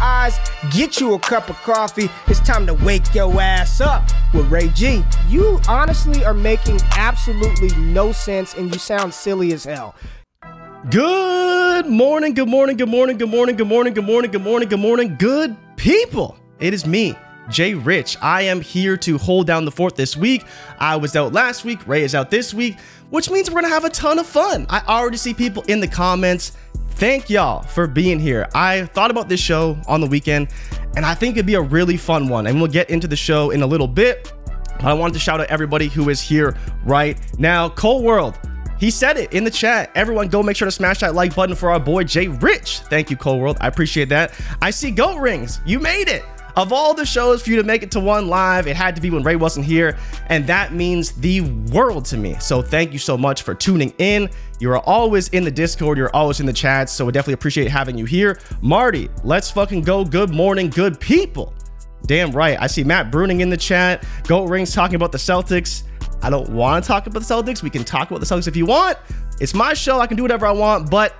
eyes, get you a cup of coffee. It's time to wake your ass up with Ray G. You honestly are making absolutely no sense and you sound silly as hell. Good morning, good morning, good morning, good morning, good morning, good morning, good morning, good morning, good people. It is me, Jay Rich. I am here to hold down the fort this week. I was out last week, Ray is out this week, which means we're gonna have a ton of fun. I already see people in the comments. Thank y'all for being here. I thought about this show on the weekend, and I think it'd be a really fun one. And we'll get into the show in a little bit. But I wanted to shout out everybody who is here right now. Cole World, he said it in the chat. Everyone, go make sure to smash that like button for our boy Jay Rich. Thank you, Cole World. I appreciate that. I see Goat Rings. You made it. Of all the shows for you to make it to one live, it had to be when Ray wasn't here, and that means the world to me. So thank you so much for tuning in. You are always in the Discord, you're always in the chats, so we definitely appreciate having you here. Marty, let's fucking go. Good morning, good people. Damn right. I see Matt Bruning in the chat. Goat Rings talking about the Celtics. I don't want to talk about the Celtics. We can talk about the Celtics if you want. It's my show. I can do whatever I want, but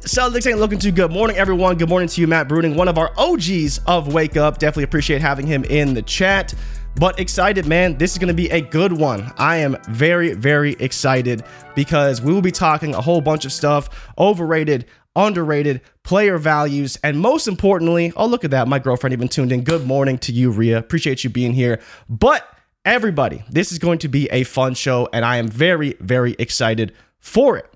Celtics ain't looking too good. Morning, everyone. Good morning to you, Matt Bruning, one of our OGs of Wake Up. Definitely appreciate having him in the chat. But excited, man. This is going to be a good one. I am very, very excited because we will be talking a whole bunch of stuff overrated, underrated, player values, and most importantly, oh, look at that. My girlfriend even tuned in. Good morning to you, Ria. Appreciate you being here. But everybody, this is going to be a fun show, and I am very, very excited for it.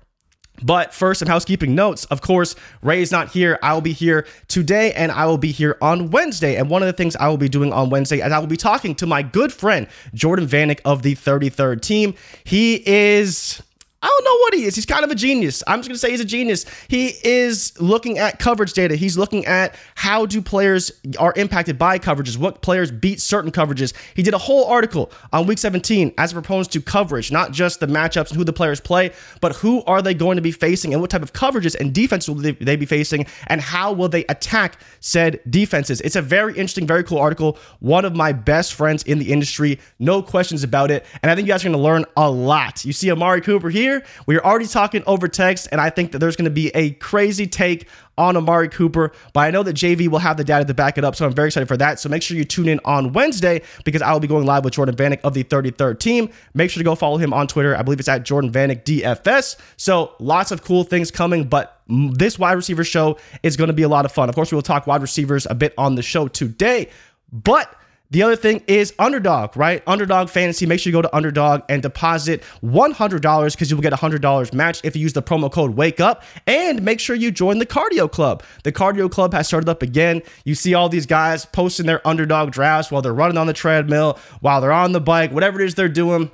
But first, some housekeeping notes. Of course, Ray is not here. I will be here today and I will be here on Wednesday. And one of the things I will be doing on Wednesday is I will be talking to my good friend, Jordan Vanek of the 33rd team. He is. I don't know what he is. He's kind of a genius. I'm just going to say he's a genius. He is looking at coverage data. He's looking at how do players are impacted by coverages, what players beat certain coverages. He did a whole article on week 17 as it pertains to coverage, not just the matchups and who the players play, but who are they going to be facing and what type of coverages and defense will they, they be facing and how will they attack said defenses. It's a very interesting, very cool article. One of my best friends in the industry, no questions about it. And I think you guys are going to learn a lot. You see Amari Cooper here. We are already talking over text, and I think that there's going to be a crazy take on Amari Cooper, but I know that JV will have the data to back it up, so I'm very excited for that. So make sure you tune in on Wednesday because I will be going live with Jordan Vanek of the 33rd team. Make sure to go follow him on Twitter. I believe it's at Jordan Vanek DFS. So lots of cool things coming, but this wide receiver show is going to be a lot of fun. Of course, we will talk wide receivers a bit on the show today, but the other thing is Underdog, right? Underdog Fantasy. Make sure you go to Underdog and deposit $100 because you will get $100 match if you use the promo code WAKE UP. And make sure you join the Cardio Club. The Cardio Club has started up again. You see all these guys posting their Underdog drafts while they're running on the treadmill, while they're on the bike, whatever it is they're doing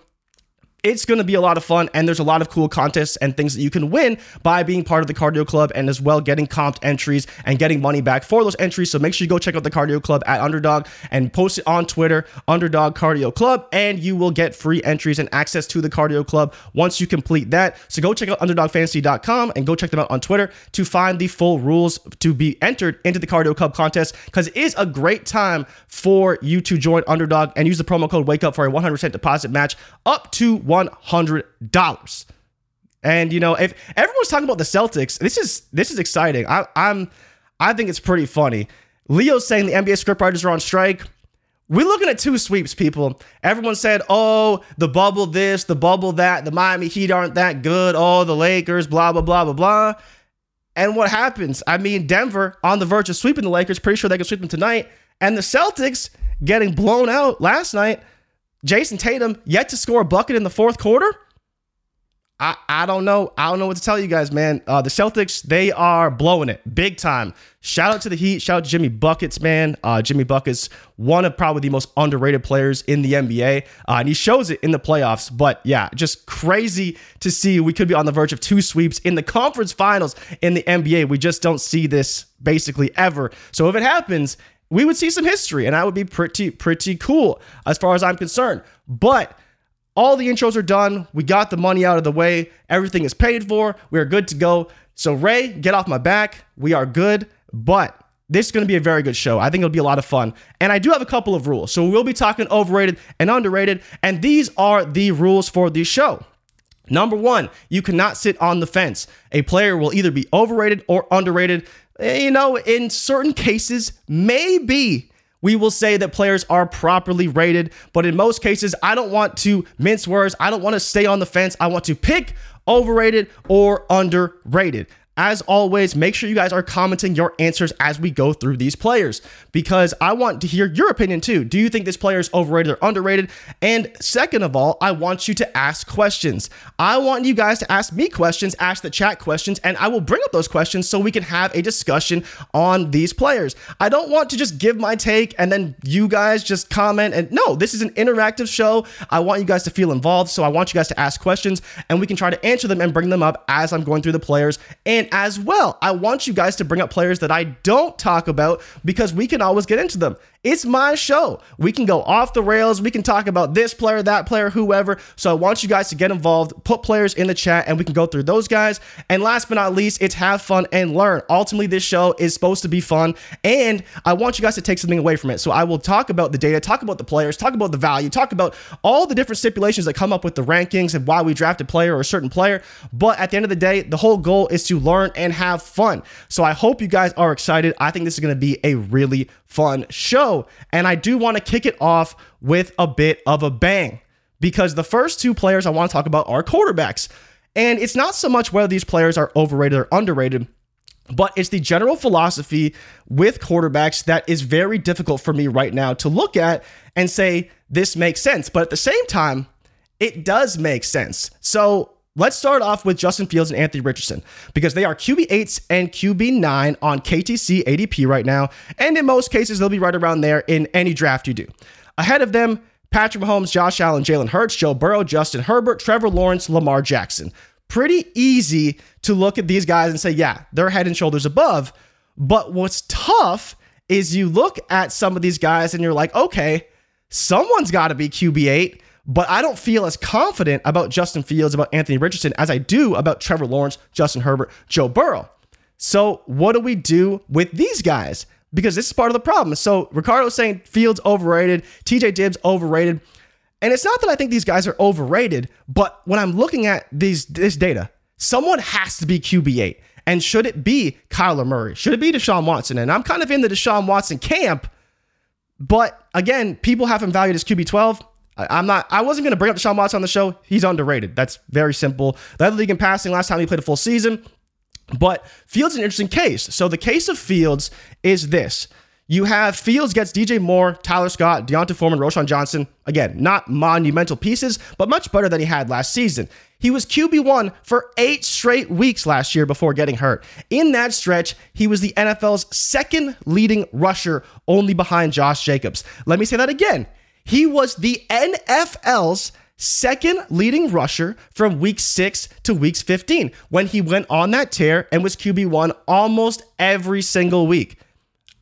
it's going to be a lot of fun and there's a lot of cool contests and things that you can win by being part of the cardio club and as well getting comped entries and getting money back for those entries. So make sure you go check out the cardio club at underdog and post it on twitter underdog cardio club and you will get free entries and access to the cardio club once you complete that. So go check out underdogfantasy.com and go check them out on twitter to find the full rules to be entered into the cardio club contest because it is a great time for you to join underdog and use the promo code wake up for a 100% deposit match up to $100. And you know, if everyone's talking about the Celtics, this is this is exciting. I, I'm I think it's pretty funny. Leo's saying the NBA scriptwriters are on strike. We're looking at two sweeps, people. Everyone said, oh, the bubble this, the bubble that, the Miami Heat aren't that good. Oh, the Lakers, blah, blah, blah, blah, blah. And what happens? I mean, Denver on the verge of sweeping the Lakers. Pretty sure they can sweep them tonight. And the Celtics getting blown out last night Jayson Tatum yet to score a bucket in the fourth quarter. I, I don't know. I don't know what to tell you guys, man. Uh, the Celtics, they are blowing it big time. Shout out to the Heat. Shout out to Jimmy Buckets, man. Uh, Jimmy Buckets, one of probably the most underrated players in the NBA, uh, and he shows it in the playoffs. But yeah, just crazy to see. We could be on the verge of two sweeps in the conference finals in the NBA. We just don't see this basically ever. So if it happens, we would see some history, and that would be pretty pretty cool as far as I'm concerned. But all the intros are done. We got the money out of the way. Everything is paid for. We are good to go. So, Ray, get off my back. We are good. But this is going to be a very good show. I think it'll be a lot of fun. And I do have a couple of rules. So, we'll be talking overrated and underrated. And these are the rules for the show. Number one, you cannot sit on the fence. A player will either be overrated or underrated. Eh, you know, in certain cases, maybe we will say that players are properly rated. But in most cases, I don't want to mince words. I don't want to stay on the fence. I want to pick overrated or underrated. As always, make sure you guys are commenting your answers as we go through these players because I want to hear your opinion too. Do you think this player is overrated or underrated? And second of all, I want you to ask questions. I want you guys to ask me questions, ask the chat questions, and I will bring up those questions so we can have a discussion on these players. I don't want to just give my take and then you guys just comment. And no, this is an interactive show. I want you guys to feel involved. So I want you guys to ask questions and we can try to answer them and bring them up as I'm going through the players. And as well, I want you guys to bring up players that I don't talk about because we can always get into them. It's my show. We can go off the rails. We can talk about this player, that player, whoever. So I want you guys to get involved, put players in the chat, and we can go through those guys. And last but not least, it's have fun and learn. Ultimately, this show is supposed to be fun, and I want you guys to take something away from it. So I will talk about the data, talk about the players, talk about the value, talk about all the different stipulations that come up with the rankings and why we draft a player or a certain player. But at the end of the day, the whole goal is to learn and have fun. So I hope you guys are excited. I think this is going to be a really fun show. And I do want to kick it off with a bit of a bang because the first two players I want to talk about are quarterbacks. And it's not so much whether these players are overrated or underrated, but it's the general philosophy with quarterbacks that is very difficult for me right now to look at and say, this makes sense. But at the same time, it does make sense. So Let's start off with Justin Fields and Anthony Richardson because they are QB8s and QB9 on KTC ADP right now. And in most cases, they'll be right around there in any draft you do. Ahead of them, Patrick Mahomes, Josh Allen, Jalen Hurts, Joe Burrow, Justin Herbert, Trevor Lawrence, Lamar Jackson. Pretty easy to look at these guys and say, yeah, they're head and shoulders above. But what's tough is you look at some of these guys and you're like, okay, someone's got to be QB8 but I don't feel as confident about Justin Fields, about Anthony Richardson, as I do about Trevor Lawrence, Justin Herbert, Joe Burrow. So, what do we do with these guys? Because this is part of the problem. So, Ricardo's saying Fields overrated, TJ Dibbs overrated. And it's not that I think these guys are overrated, but when I'm looking at these this data, someone has to be QB8. And should it be Kyler Murray? Should it be Deshaun Watson? And I'm kind of in the Deshaun Watson camp. But again, people have him valued as QB12. I, am not. I wasn't going to bring up Deshaun Watson on the show. He's underrated. That's very simple. Led the league in passing last time he played a full season. But Fields is an interesting case. So the case of Fields is this. You have Fields gets DJ Moore, Tyler Scott, D'Onta Foreman, Roschon Johnson. Again, not monumental pieces, but much better than he had last season. He was QB1 for eight straight weeks last year before getting hurt. In that stretch, he was the NFL's second leading rusher, only behind Josh Jacobs. Let me say that again. He was the NFL's second leading rusher from week six to weeks 15 when he went on that tear and was QB1 almost every single week.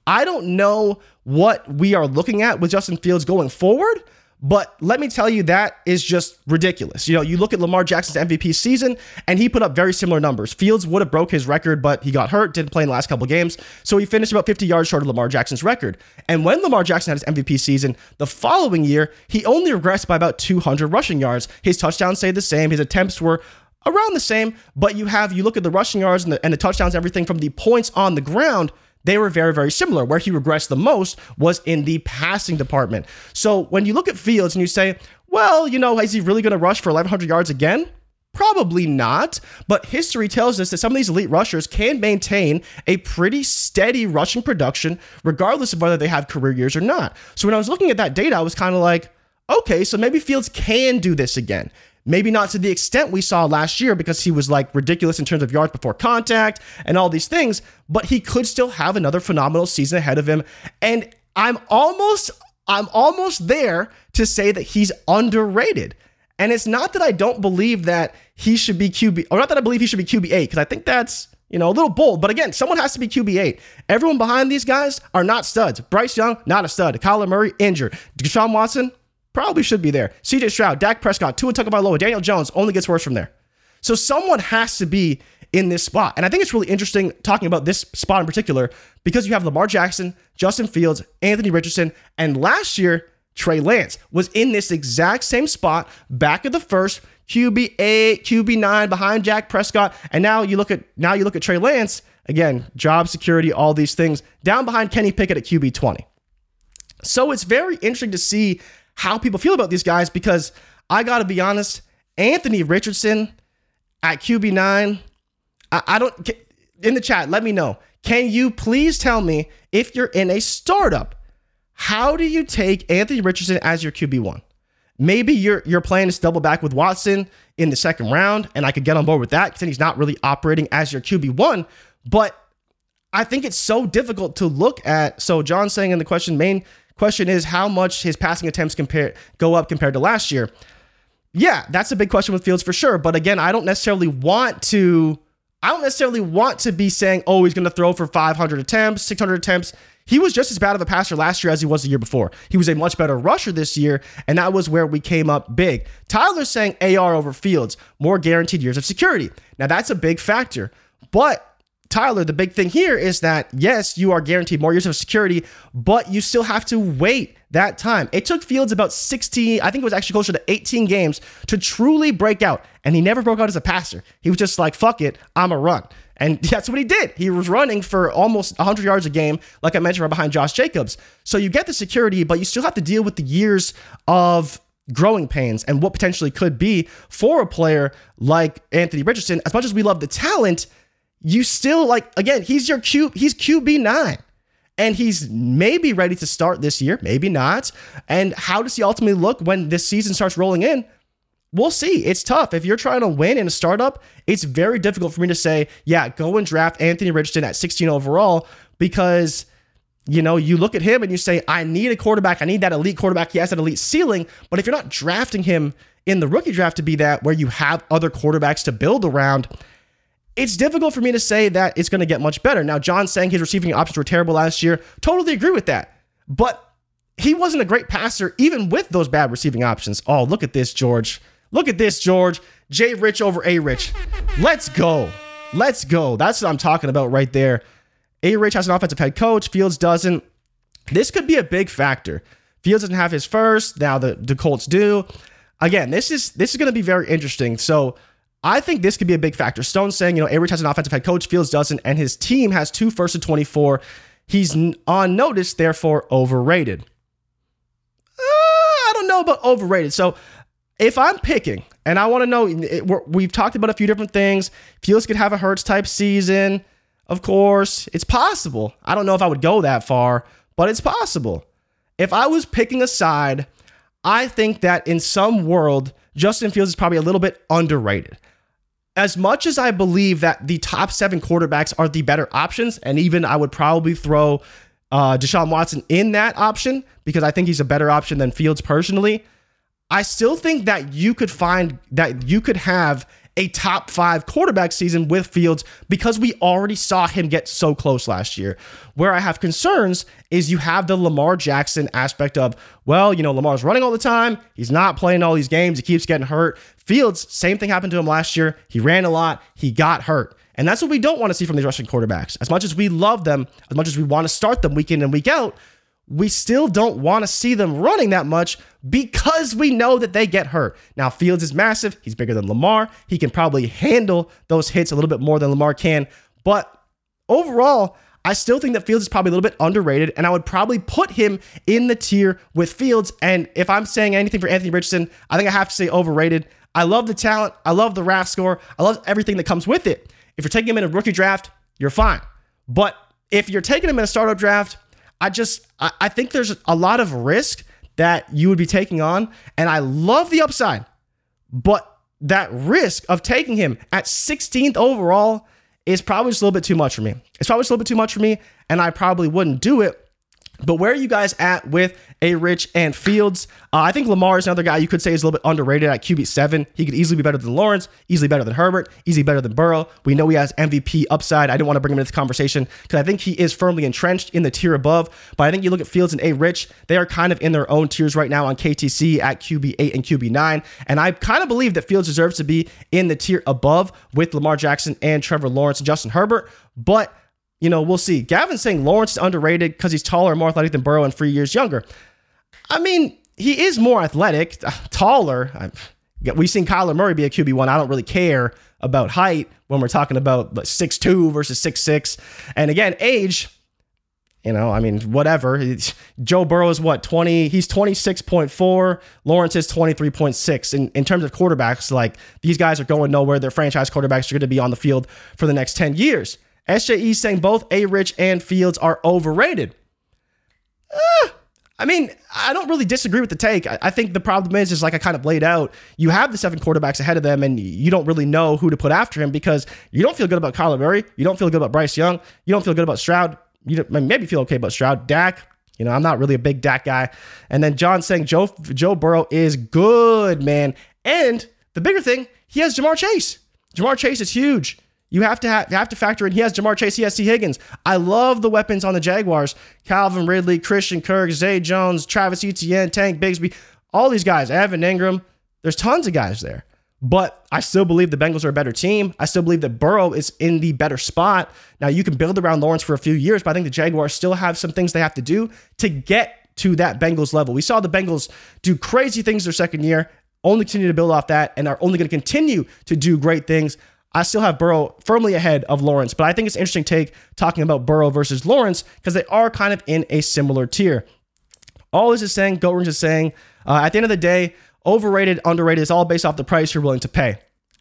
I don't know what we are looking at with Justin Fields going forward, but let me tell you, that is just ridiculous. You know, you look at Lamar Jackson's MVP season, and he put up very similar numbers. Fields would have broke his record, but he got hurt, didn't play in the last couple games, so he finished about 50 yards short of Lamar Jackson's record. And when Lamar Jackson had his MVP season, the following year, he only regressed by about 200 rushing yards. His touchdowns stayed the same. His attempts were around the same, but you have you look at the rushing yards and the, and the touchdowns, everything from the points on the ground they were very, very similar. Where he regressed the most was in the passing department. So when you look at Fields and you say, well, you know, is he really going to rush for 1,100 yards again? Probably not, but history tells us that some of these elite rushers can maintain a pretty steady rushing production, regardless of whether they have career years or not. So when I was looking at that data, I was kind of like, okay, so maybe Fields can do this again. Maybe not to the extent we saw last year because he was like ridiculous in terms of yards before contact and all these things, but he could still have another phenomenal season ahead of him. And I'm almost I'm almost there to say that he's underrated. And it's not that I don't believe that he should be QB, or not that I believe he should be QB8, because I think that's, you know, a little bold. But again, someone has to be QB8. Everyone behind these guys are not studs. Bryce Young, not a stud. Kyler Murray, injured. Deshaun Watson, probably should be there. CJ Stroud, Dak Prescott, Tua Tagovailoa, Daniel Jones only gets worse from there. So someone has to be in this spot. And I think it's really interesting talking about this spot in particular because you have Lamar Jackson, Justin Fields, Anthony Richardson, and last year, Trey Lance was in this exact same spot back at the first QB eight, QB nine behind Dak Prescott, and now you look at now you look at Trey Lance again, job security, all these things down behind Kenny Pickett at QB twenty. So it's very interesting to see how people feel about these guys because I got to be honest, Anthony Richardson at QB nine I, I don't in the chat. Let me know. Can you please tell me if you're in a startup? How do you take Anthony Richardson as your QB one? Maybe your your plan is double back with Watson in the second round, and I could get on board with that because he's not really operating as your QB one. But I think it's so difficult to look at. So John saying in the question, main question is how much his passing attempts compare go up compared to last year. Yeah, that's a big question with Fields for sure. But again, I don't necessarily want to I don't necessarily want to be saying, oh, he's going to throw for 500 attempts, 600 attempts. He was just as bad of a passer last year as he was the year before. He was a much better rusher this year, and that was where we came up big. Tyler's saying AR over Fields, more guaranteed years of security. Now, that's a big factor. But Tyler, the big thing here is that yes, you are guaranteed more years of security, but you still have to wait that time. It took Fields about 16, I think it was actually closer to 18 games to truly break out. And he never broke out as a passer. He was just like, fuck it, I'm a run. And that's what he did. He was running for almost 100 yards a game, like I mentioned, right behind Josh Jacobs. So you get the security, but you still have to deal with the years of growing pains and what potentially could be for a player like Anthony Richardson. As much as we love the talent, you still like again, he's your Q, he's QB nine. And he's maybe ready to start this year, maybe not. And how does he ultimately look when this season starts rolling in? We'll see. It's tough. If you're trying to win in a startup, it's very difficult for me to say, yeah, go and draft Anthony Richardson at 16 overall because you know, you look at him and you say, I need a quarterback. I need that elite quarterback. He has that elite ceiling. But if you're not drafting him in the rookie draft to be that, where you have other quarterbacks to build around, it's difficult for me to say that it's going to get much better. Now, John saying his receiving options were terrible last year, totally agree with that. But he wasn't a great passer even with those bad receiving options. Oh, look at this, George. Look at this, George. J Rich over A Rich. Let's go. Let's go. That's what I'm talking about right there. A Rich has an offensive head coach. Fields doesn't. This could be a big factor. Fields doesn't have his first. Now the, the Colts do. Again, this is this is going to be very interesting. So I think this could be a big factor. Stone saying, you know, Avery has an offensive head coach, Fields doesn't, and his team has two first and 24. He's on notice, therefore overrated. Uh, I don't know about overrated. So if I'm picking, and I want to know, it, we've talked about a few different things. Fields could have a Hurts type season. Of course, it's possible. I don't know if I would go that far, but it's possible. If I was picking a side, I think that in some world, Justin Fields is probably a little bit underrated as much as I believe that the top seven quarterbacks are the better options, and even I would probably throw uh, Deshaun Watson in that option because I think he's a better option than Fields personally. I still think that you could find that you could have a top five quarterback season with Fields because we already saw him get so close last year. Where I have concerns is you have the Lamar Jackson aspect of, well, you know, Lamar's running all the time. He's not playing all these games. He keeps getting hurt. Fields, same thing happened to him last year. He ran a lot. He got hurt. And that's what we don't want to see from these Russian quarterbacks. As much as we love them, as much as we want to start them week in and week out, we still don't want to see them running that much because we know that they get hurt. Now, Fields is massive. He's bigger than Lamar. He can probably handle those hits a little bit more than Lamar can. But overall, I still think that Fields is probably a little bit underrated, and I would probably put him in the tier with Fields. And if I'm saying anything for Anthony Richardson, I think I have to say overrated. I love the talent. I love the RAS score. I love everything that comes with it. If you're taking him in a rookie draft, you're fine. But if you're taking him in a startup draft, I just I think there's a lot of risk that you would be taking on, and I love the upside, but that risk of taking him at 16th overall is probably just a little bit too much for me. It's probably just a little bit too much for me, and I probably wouldn't do it. But where are you guys at with A Rich and Fields? Uh, I think Lamar is another guy you could say is a little bit underrated at QB7. He could easily be better than Lawrence, easily better than Herbert, easily better than Burrow. We know he has MVP upside. I didn't want to bring him into the conversation because I think he is firmly entrenched in the tier above. But I think you look at Fields and A Rich, they are kind of in their own tiers right now on KTC at QB8 and QB9. And I kind of believe that Fields deserves to be in the tier above with Lamar Jackson and Trevor Lawrence and Justin Herbert. But you know, we'll see. Gavin's saying Lawrence is underrated because he's taller and more athletic than Burrow and three years younger. I mean, he is more athletic, uh, taller. We've seen Kyler Murray be a QB1. I don't really care about height when we're talking about like 6'2 versus 6'6. And again, age, you know, I mean, whatever. Joe Burrow is what, 20? He's 26.4. Lawrence is 23.6. In, in terms of quarterbacks, like these guys are going nowhere. Their franchise quarterbacks are going to be on the field for the next 10 years. SJE saying both A Rich and Fields are overrated. Uh, I mean, I don't really disagree with the take. I, I think the problem is, is like I kind of laid out, you have the seven quarterbacks ahead of them, and you don't really know who to put after him because you don't feel good about Kyler Murray. You don't feel good about Bryce Young. You don't feel good about Stroud. You maybe feel okay about Stroud. Dak, you know, I'm not really a big Dak guy. And then John saying Joe Joe Burrow is good, man. And the bigger thing, he has Ja'Marr Chase. Ja'Marr Chase is huge. You have to ha- have to factor in. He has Ja'Marr Chase. He has Tee Higgins. I love the weapons on the Jaguars: Calvin Ridley, Christian Kirk, Zay Jones, Travis Etienne, Tank Bigsby, all these guys. Evan Engram. There's tons of guys there. But I still believe the Bengals are a better team. I still believe that Burrow is in the better spot. Now you can build around Lawrence for a few years, but I think the Jaguars still have some things they have to do to get to that Bengals level. We saw the Bengals do crazy things their second year, only continue to build off that, and are only going to continue to do great things. I still have Burrow firmly ahead of Lawrence, but I think it's an interesting take talking about Burrow versus Lawrence because they are kind of in a similar tier. All this is saying, Goat is saying, uh, at the end of the day, overrated, underrated is all based off the price you're willing to pay.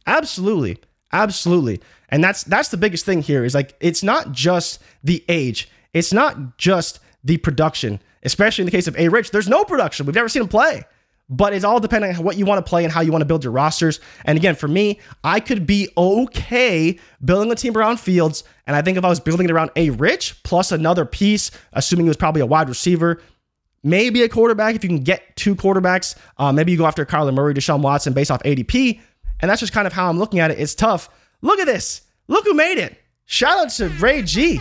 Absolutely, absolutely, and that's that's the biggest thing here. Is like it's not just the age, it's not just the production. Especially in the case of A. Rich, there's no production. We've never seen him play but it's all depending on what you want to play and how you want to build your rosters. And again, for me, I could be okay building a team around Fields. And I think if I was building it around a Rich plus another piece, assuming it was probably a wide receiver, maybe a quarterback, if you can get two quarterbacks, uh, maybe you go after Kyler Murray, Deshaun Watson based off ADP. And that's just kind of how I'm looking at it. It's tough. Look at this. Look who made it. Shout out to Ray G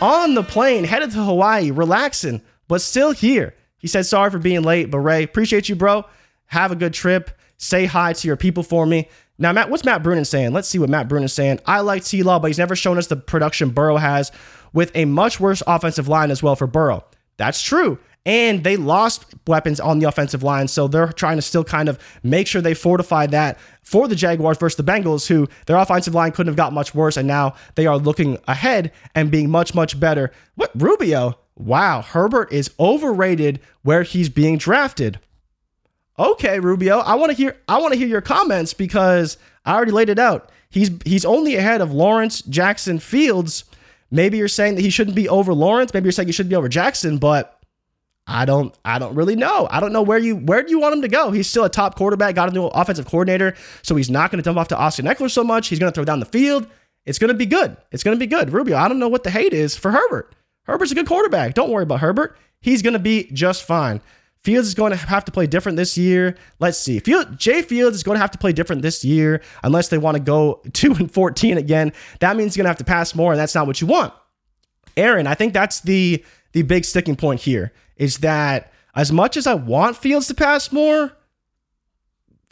on the plane, headed to Hawaii, relaxing, but still here. He said, sorry for being late, but Ray, appreciate you, bro. Have a good trip. Say hi to your people for me. Now, Matt, what's Matt Brunin saying? Let's see what Matt Brunin's saying. I like T Law, but he's never shown us the production Burrow has with a much worse offensive line as well for Burrow. That's true. And they lost weapons on the offensive line. So they're trying to still kind of make sure they fortify that for the Jaguars versus the Bengals, who their offensive line couldn't have got much worse. And now they are looking ahead and being much, much better. What, Rubio? Wow, Herbert is overrated where he's being drafted. Okay, Rubio, I want to hear I want to hear your comments because I already laid it out. He's he's only ahead of Lawrence, Jackson, Fields. Maybe you're saying that he shouldn't be over Lawrence, maybe you're saying he should be over Jackson, but I don't I don't really know. I don't know where you where do you want him to go? He's still a top quarterback, got a new offensive coordinator, so he's not going to dump off to Austin Ekeler so much. He's going to throw down the field. It's going to be good. It's going to be good. Rubio, I don't know what the hate is for Herbert. Herbert's a good quarterback. Don't worry about Herbert. He's going to be just fine. Fields is going to have to play different this year. Let's see. Field, Jay Fields is going to have to play different this year unless they want to go 2 and 14 again. That means he's going to have to pass more, and that's not what you want. Aaron, I think that's the the big sticking point here is that as much as I want Fields to pass more,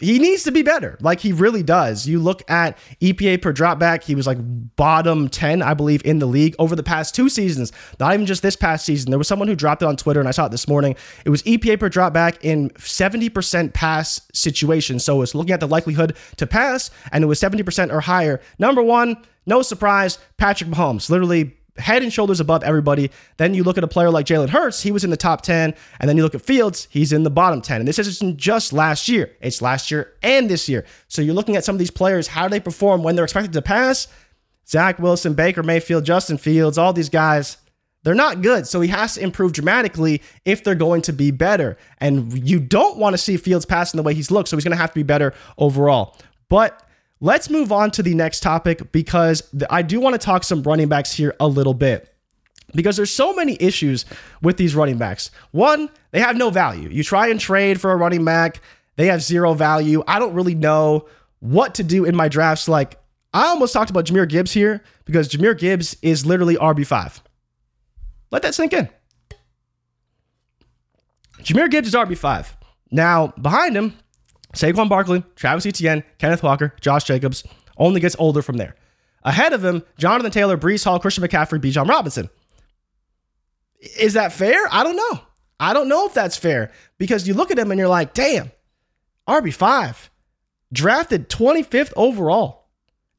he needs to be better. Like he really does. You look at EPA per dropback, he was like bottom 10, I believe, in the league over the past two seasons. Not even just this past season. There was someone who dropped it on Twitter and I saw it this morning. It was EPA per dropback in 70% pass situation. So it's looking at the likelihood to pass, and it was 70% or higher. Number one, no surprise, Patrick Mahomes. Literally head and shoulders above everybody. Then you look at a player like Jalen Hurts, he was in the top 10. And then you look at Fields, he's in the bottom 10. And this isn't just last year, it's last year and this year. So you're looking at some of these players, how do they perform when they're expected to pass? Zach Wilson, Baker Mayfield, Justin Fields, all these guys, they're not good. So he has to improve dramatically if they're going to be better. And you don't want to see Fields passing the way he's looked. So he's going to have to be better overall. But let's move on to the next topic because I do want to talk some running backs here a little bit. Because there's so many issues with these running backs. One, they have no value. You try and trade for a running back, they have zero value. I don't really know what to do in my drafts. Like, I almost talked about Jahmyr Gibbs here because Jahmyr Gibbs is literally RB5. Let that sink in. Jahmyr Gibbs is RB5. Now, behind him, Saquon Barkley, Travis Etienne, Kenneth Walker, Josh Jacobs only gets older from there. Ahead of him, Jonathan Taylor, Breece Hall, Christian McCaffrey, Bijan Robinson. Is that fair? I don't know. I don't know if that's fair because you look at him and you're like, damn, RB5, drafted 25th overall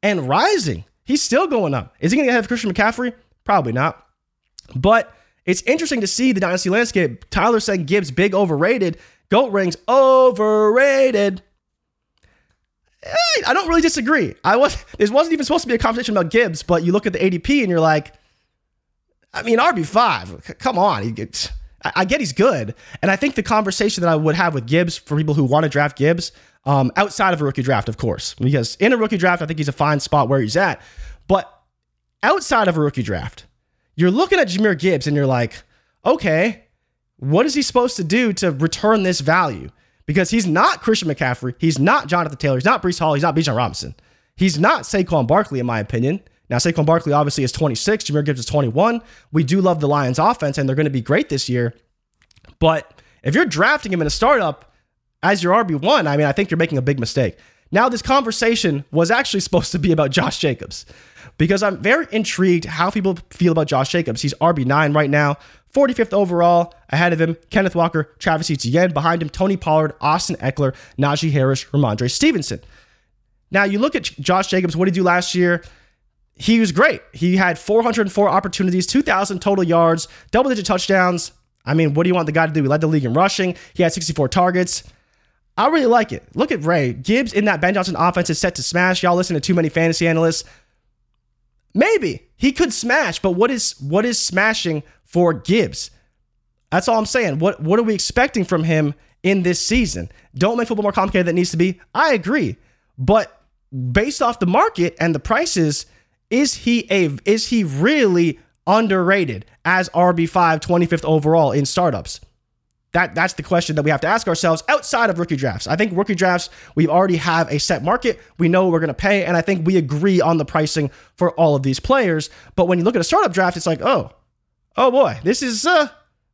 and rising. He's still going up. Is he going to have Christian McCaffrey? Probably not. But it's interesting to see the dynasty landscape. Tyler said Gibbs big overrated. Goat rings overrated. I don't really disagree. I was this wasn't even supposed to be a conversation about Gibbs, but you look at the ADP and you're like, I mean RB five. Come on. I get he's good, and I think the conversation that I would have with Gibbs for people who want to draft Gibbs, um, outside of a rookie draft, of course, because in a rookie draft, I think he's a fine spot where he's at, but outside of a rookie draft, you're looking at Jahmyr Gibbs and you're like, okay, what is he supposed to do to return this value? Because he's not Christian McCaffrey. He's not Jonathan Taylor. He's not Breece Hall. He's not Bijan Robinson. He's not Saquon Barkley, in my opinion. Now, Saquon Barkley obviously is 26. Jahmyr Gibbs is 21. We do love the Lions offense, and they're going to be great this year. But if you're drafting him in a startup as your RB1, I mean, I think you're making a big mistake. Now, this conversation was actually supposed to be about Josh Jacobs because I'm very intrigued how people feel about Josh Jacobs. He's RB9 right now, 45th overall. Ahead of him, Kenneth Walker, Travis Etienne. Behind him, Tony Pollard, Austin Ekeler, Najee Harris, Rhamondre Stevenson. Now, you look at Josh Jacobs, what did he do last year? He was great. He had 404 opportunities, 2,000 total yards, double digit touchdowns. I mean, what do you want the guy to do? He led the league in rushing. He had 64 targets. I really like it. Look at Ray. Gibbs in that Ben Johnson offense is set to smash. Y'all listen to too many fantasy analysts. Maybe he could smash, but what is what is smashing for Gibbs? That's all I'm saying. What what are we expecting from him in this season? Don't make football more complicated than it needs to be. I agree, but based off the market and the prices, is he a is he really underrated as RB5 25th overall in startups? That that's the question that we have to ask ourselves outside of rookie drafts. I think rookie drafts we already have a set market. We know we're going to pay, and I think we agree on the pricing for all of these players. But when you look at a startup draft, it's like, oh, oh boy, this is uh,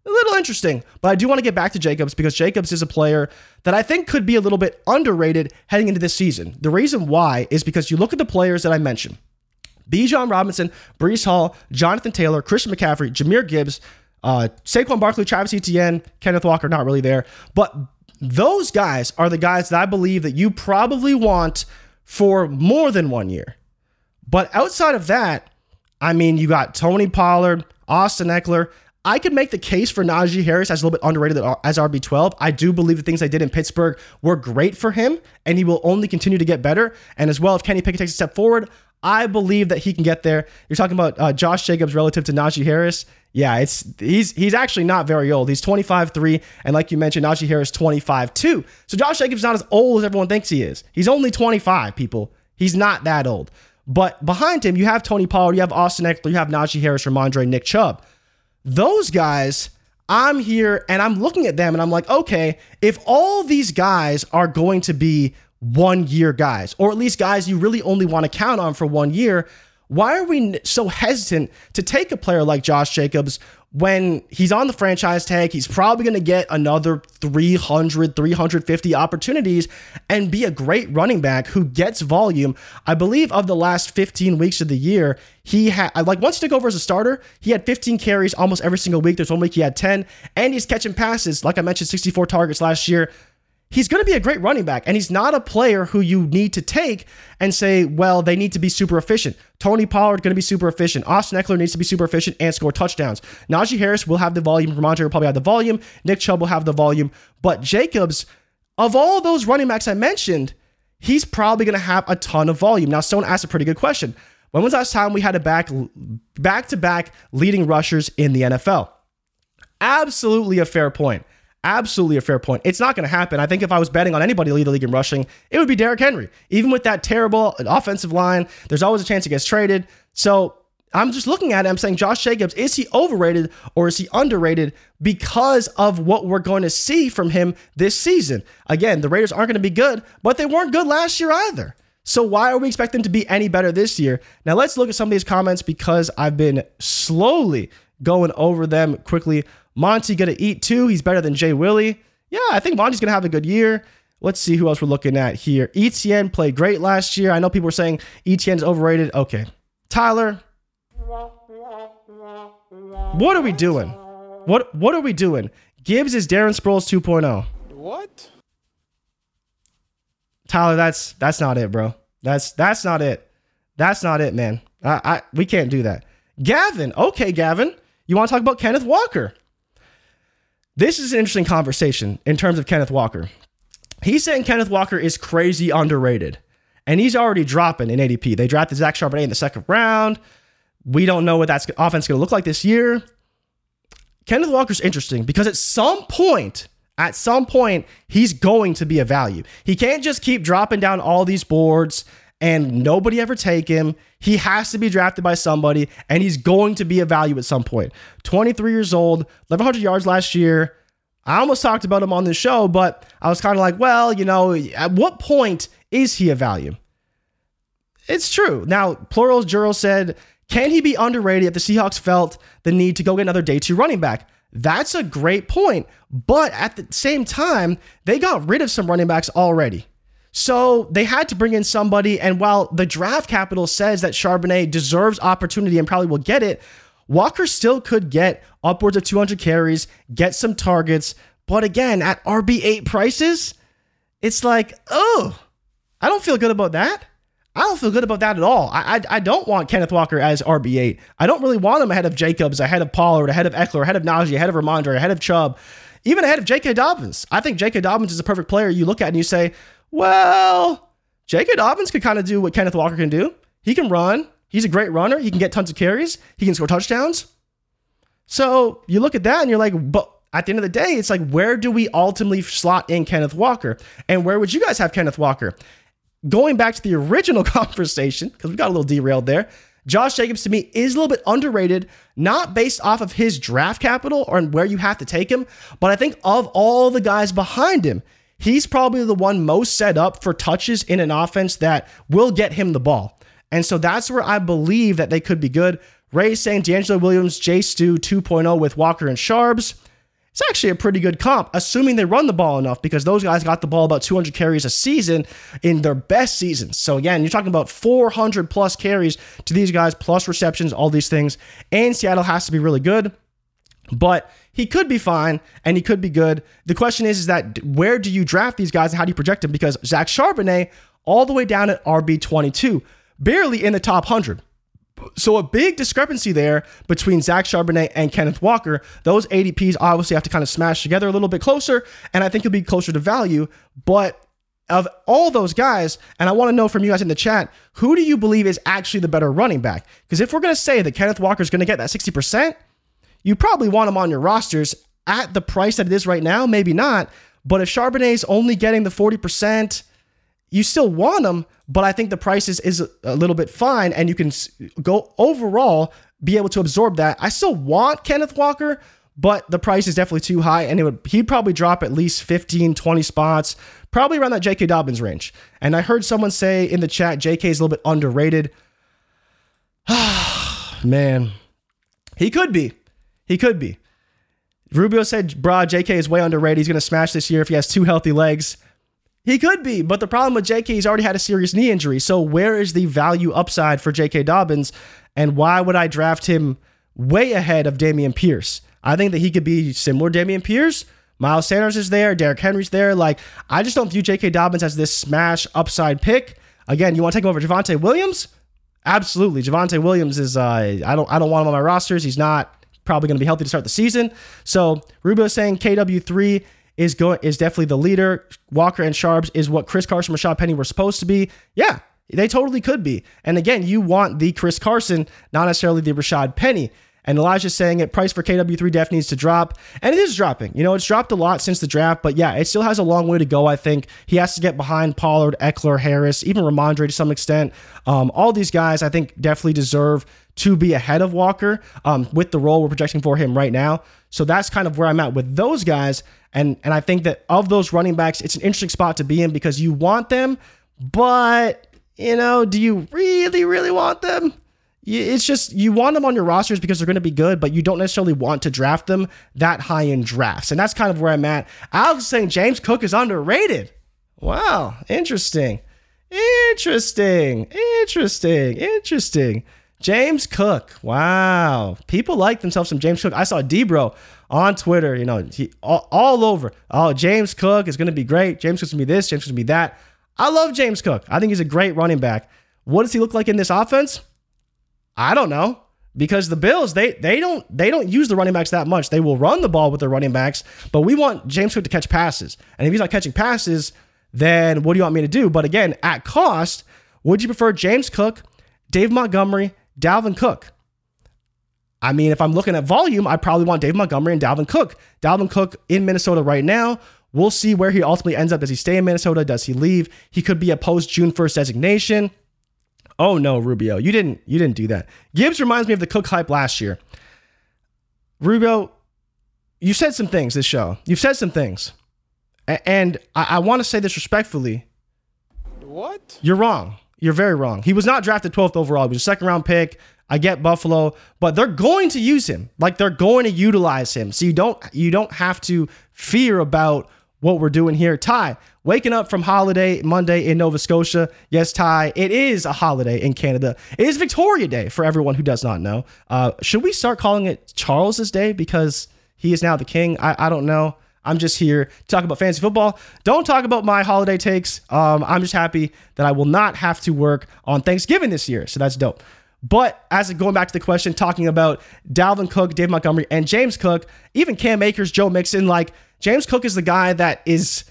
a little interesting. But I do want to get back to Jacobs because Jacobs is a player that I think could be a little bit underrated heading into this season. The reason why is because you look at the players that I mentioned. Bijan Robinson, Breece Hall, Jonathan Taylor, Christian McCaffrey, Jahmyr Gibbs, uh, Saquon Barkley, Travis Etienne, Kenneth Walker, not really there. But those guys are the guys that I believe that you probably want for more than one year. But outside of that, I mean, you got Tony Pollard, Austin Ekeler. I could make the case for Najee Harris as a little bit underrated as RB12. I do believe the things I did in Pittsburgh were great for him, and he will only continue to get better. And as well, if Kenny Pickett takes a step forward, I believe that he can get there. You're talking about uh, Josh Jacobs relative to Najee Harris. Yeah, it's he's he's actually not very old. He's 25-3, and like you mentioned, Najee Harris 25-2. So Josh Jacobs is not as old as everyone thinks he is. He's only 25, people. He's not that old. But behind him, you have Tony Pollard, you have Austin Ekeler, you have Najee Harris, Rhamondre, Nick Chubb. Those guys, I'm here and I'm looking at them and I'm like, okay, if all these guys are going to be one year guys, or at least guys you really only want to count on for one year, why are we so hesitant to take a player like Josh Jacobs when he's on the franchise tag? He's probably going to get another 300, 350 opportunities and be a great running back who gets volume. I believe of the last 15 weeks of the year, he had, uh, like, once he took over as a starter, he had 15 carries almost every single week. There's one week he had 10, and he's catching passes. Like I mentioned, 64 targets last year he's going to be a great running back, and he's not a player who you need to take and say, well, they need to be super efficient. Tony Pollard going to be super efficient. Austin Ekeler needs to be super efficient and score touchdowns. Najee Harris will have the volume. Rhamondre will probably have the volume. Nick Chubb will have the volume. But Jacobs, of all those running backs I mentioned, he's probably going to have a ton of volume. Now, Stone asked a pretty good question. When was the last time we had a back back to back leading rushers in the NFL? Absolutely a fair point Absolutely a fair point. It's not going to happen. I think if I was betting on anybody to lead the league in rushing, it would be Derrick Henry. Even with that terrible uh, offensive line, there's always a chance he gets traded. So I'm just looking at it. I'm saying Josh Jacobs, is he overrated or is he underrated because of what we're going to see from him this season? Again, the Raiders aren't going to be good, but they weren't good last year either. So why are we expecting to be any better this year? Now let's look at some of these comments because I've been slowly going over them quickly. Monty gonna eat too. He's better than Jay Willie. Yeah, I think Monty's gonna have a good year. Let's see who else we're looking at here. Etienne played great last year. I know people were saying Etienne's overrated. Okay. Tyler, what are we doing? What what are we doing? Gibbs is Darren Sproles 2.0. What? Tyler, that's that's not it, bro. That's that's not it. That's not it, man. I, I we can't do that. Gavin, okay, Gavin, you want to talk about Kenneth Walker? This is an interesting conversation in terms of Kenneth Walker. He's saying Kenneth Walker is crazy underrated, and he's already dropping in ADP. They drafted Zach Charbonnet in the second round. We don't know what that offense is going to look like this year. Kenneth Walker's interesting because at some point, at some point, he's going to be a value. He can't just keep dropping down all these boards and nobody ever take him. He has to be drafted by somebody, and he's going to be a value at some point. 23 years old, 1,100 yards last year. I almost talked about him on the show, but I was kind of like, well, you know, at what point is he a value? It's true. Now, Plurals Juro said can he be underrated if the Seahawks felt the need to go get another day two running back? That's a great point. But at the same time, they got rid of some running backs already. So they had to bring in somebody. And while the draft capital says that Charbonnet deserves opportunity and probably will get it, Walker still could get upwards of 200 carries, get some targets. But again, at RB8 prices, it's like, oh, I don't feel good about that. I don't feel good about that at all. I, I, I don't want Kenneth Walker as RB8. I don't really want him ahead of Jacobs, ahead of Pollard, ahead of Ekeler, ahead of Najee, ahead of Rhamondre, ahead of Chubb, even ahead of J.K. Dobbins. I think J.K. Dobbins is a perfect player. You look at and you say, well, J.K. Dobbins could kind of do what Kenneth Walker can do. He can run. He's a great runner. He can get tons of carries. He can score touchdowns. So you look at that and you're like, but at the end of the day, it's like, where do we ultimately slot in Kenneth Walker? And where would you guys have Kenneth Walker? going back to the original conversation, because we got a little derailed there, Josh Jacobs to me is a little bit underrated, not based off of his draft capital or where you have to take him, but I think of all the guys behind him, he's probably the one most set up for touches in an offense that will get him the ball. And so that's where I believe that they could be good. Ray saying DeAngelo Williams, J Stu 2.0 with Walker and Sharbs it's actually a pretty good comp, assuming they run the ball enough, because those guys got the ball about 200 carries a season in their best seasons. So again, you're talking about 400 plus carries to these guys, plus receptions, all these things. And Seattle has to be really good, but he could be fine and he could be good. The question is, is that where do you draft these guys and how do you project them? Because Zach Charbonnet, all the way down at RB 22, barely in the top 100. So a big discrepancy there between Zach Charbonnet and Kenneth Walker. Those ADPs obviously have to kind of smash together a little bit closer, and I think you'll be closer to value. But of all those guys, and I want to know from you guys in the chat, who do you believe is actually the better running back? Because if we're going to say that Kenneth Walker is going to get that 60%, you probably want him on your rosters at the price that it is right now. Maybe not. But if Charbonnet is only getting the 40%, you still want them, but I think the price is, is a little bit fine and you can go overall be able to absorb that. I still want Kenneth Walker, but the price is definitely too high and it would he'd probably drop at least 15, 20 spots, probably around that J.K. Dobbins range. And I heard someone say in the chat J.K. is a little bit underrated. Man, he could be. He could be. Rubio said, "Bro, J.K. is way underrated. He's going to smash this year if he has two healthy legs." He could be, but the problem with JK, he's already had a serious knee injury. So where is the value upside for JK Dobbins? And why would I draft him way ahead of Dameon Pierce? I think that he could be similar to Dameon Pierce. Miles Sanders is there, Derrick Henry's there. Like, I just don't view J.K. Dobbins as this smash upside pick. Again, you want to take him over Javonte Williams? Absolutely. Javonte Williams is uh, I don't I don't want him on my rosters. He's not probably going to be healthy to start the season. So Rubio saying KW3 is going is definitely the leader. Walker and Sharps is what Chris Carson, Rashad Penny were supposed to be. Yeah, they totally could be. And again, you want the Chris Carson, not necessarily the Rashad Penny. And Elijah's saying it, price for KW3 def needs to drop. And it is dropping. You know, it's dropped a lot since the draft, but yeah, it still has a long way to go, I think. He has to get behind Pollard, Ekeler, Harris, even Rhamondre to some extent. Um, all these guys, I think, definitely deserve to be ahead of Walker um, with the role we're projecting for him right now. So that's kind of where I'm at with those guys. And and I think that of those running backs, it's an interesting spot to be in because you want them, but you know, do you really, really want them? It's just you want them on your rosters because they're going to be good, but you don't necessarily want to draft them that high in drafts. And that's kind of where I'm at. Alex saying James Cook is underrated. Wow, interesting. Interesting. Interesting. Interesting. James Cook. Wow. People like themselves some James Cook. I saw Debro on Twitter, you know, he all, all over. Oh, James Cook is going to be great. James Cook's going to be this. James Cook's going to be that. I love James Cook. I think he's a great running back. What does he look like in this offense? I don't know because the Bills they they don't they don't use the running backs that much. They will run the ball with their running backs, but we want James Cook to catch passes. And if he's not catching passes, then what do you want me to do? But again, at cost, would you prefer James Cook, Dave Montgomery, Dalvin Cook? I mean, if I'm looking at volume, I probably want Dave Montgomery and Dalvin Cook. Dalvin Cook in Minnesota right now. We'll see where he ultimately ends up. Does he stay in Minnesota? Does he leave? He could be a post June 1st designation. Oh no, Rubio, you didn't you didn't do that. Gibbs reminds me of the Cook hype last year. Rubio, you said some things this show. You've said some things, and I, I want to say this respectfully. What? You're wrong. You're very wrong. He was not drafted 12th overall. He was a second round pick. I get Buffalo, but they're going to use him. Like they're going to utilize him. So you don't you don't have to fear about what we're doing here. Ty, waking up from holiday Monday in Nova Scotia. Yes, Ty, it is a holiday in Canada. It is Victoria Day for everyone who does not know. Uh, should we start calling it Charles's Day because he is now the king? I, I don't know. I'm just here to talk about fantasy football. Don't talk about my holiday takes. Um, I'm just happy that I will not have to work on Thanksgiving this year. So that's dope. But as going back to the question, talking about Dalvin Cook, Dave Montgomery, and James Cook, even Cam Akers, Joe Mixon, like James Cook is the guy that is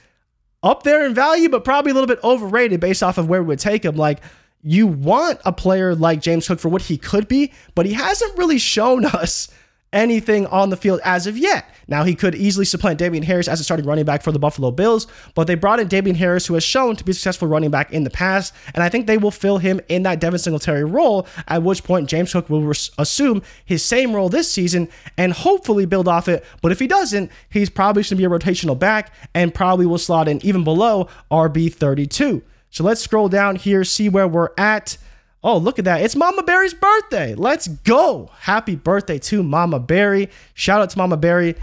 up there in value, but probably a little bit overrated based off of where we would take him. Like, you want a player like James Cook for what he could be, but he hasn't really shown us anything on the field as of yet. Now, he could easily supplant Damien Harris as a starting running back for the Buffalo Bills, but they brought in Damien Harris, who has shown to be a successful running back in the past, and I think they will fill him in that Devin Singletary role, at which point James Cook will res- assume his same role this season and hopefully build off it. But if he doesn't, he's probably going to be a rotational back and probably will slot in even below RB32. So let's scroll down here, see where we're at. Oh, look at that. It's Mama Barry's birthday. Let's go. Happy birthday to Mama Barry. Shout out to Mama Barry.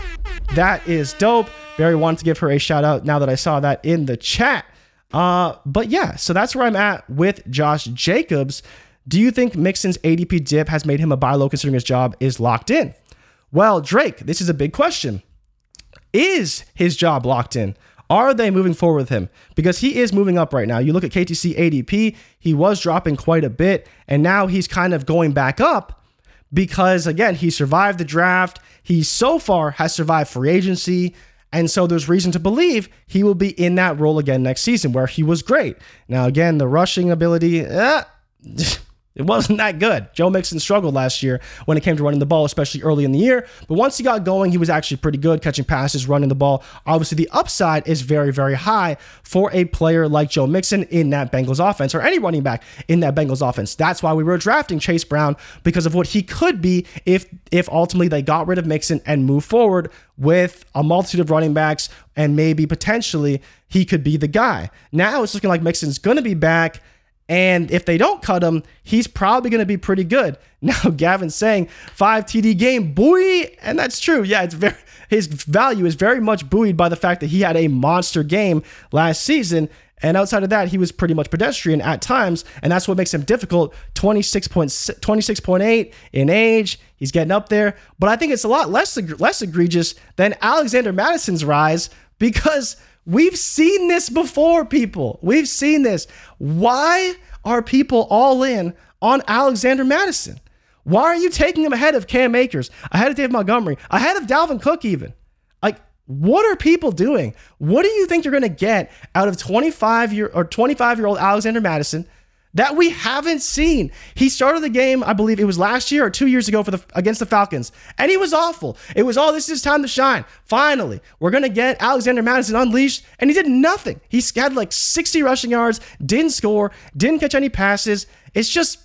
That is dope. Barry wanted to give her a shout out now that I saw that in the chat. Uh, but yeah, so that's where I'm at with Josh Jacobs. Do you think Mixon's ADP dip has made him a buy low considering his job is locked in? Well, Drake, this is a big question. Is his job locked in? Are they moving forward with him? Because he is moving up right now. You look at KTC ADP, he was dropping quite a bit, and now he's kind of going back up because, again, he survived the draft. He so far has survived free agency. And so there's reason to believe he will be in that role again next season where he was great. Now, again, the rushing ability, eh, It wasn't that good. Joe Mixon struggled last year when it came to running the ball, especially early in the year. But once he got going, he was actually pretty good, catching passes, running the ball. Obviously, the upside is very, very high for a player like Joe Mixon in that Bengals offense or any running back in that Bengals offense. That's why we were drafting Chase Brown because of what he could be if if ultimately they got rid of Mixon and move forward with a multitude of running backs and maybe potentially he could be the guy. Now it's looking like Mixon's going to be back and if they don't cut him, he's probably going to be pretty good. Now, Gavin's saying five TD game, buoy, and that's true. Yeah, it's very his value is very much buoyed by the fact that he had a monster game last season. And outside of that, he was pretty much pedestrian at times, and that's what makes him difficult. 26.8 in age, he's getting up there, but I think it's a lot less less egregious than Alexander Mattison's rise because We've seen this before, people. We've seen this. Why are people all in on Alexander Mattison? Why are you taking him ahead of Cam Akers, ahead of Dave Montgomery, ahead of Dalvin Cook, even? Like, what are people doing? What do you think you're going to get out of 25 year or 25 year old Alexander Mattison that we haven't seen. He started the game, I believe it was last year or two years ago for the against the Falcons, and he was awful. It was, oh, this is time to shine. Finally, we're gonna get Alexander Mattison unleashed, and he did nothing. He had like 60 rushing yards, didn't score, didn't catch any passes. It's just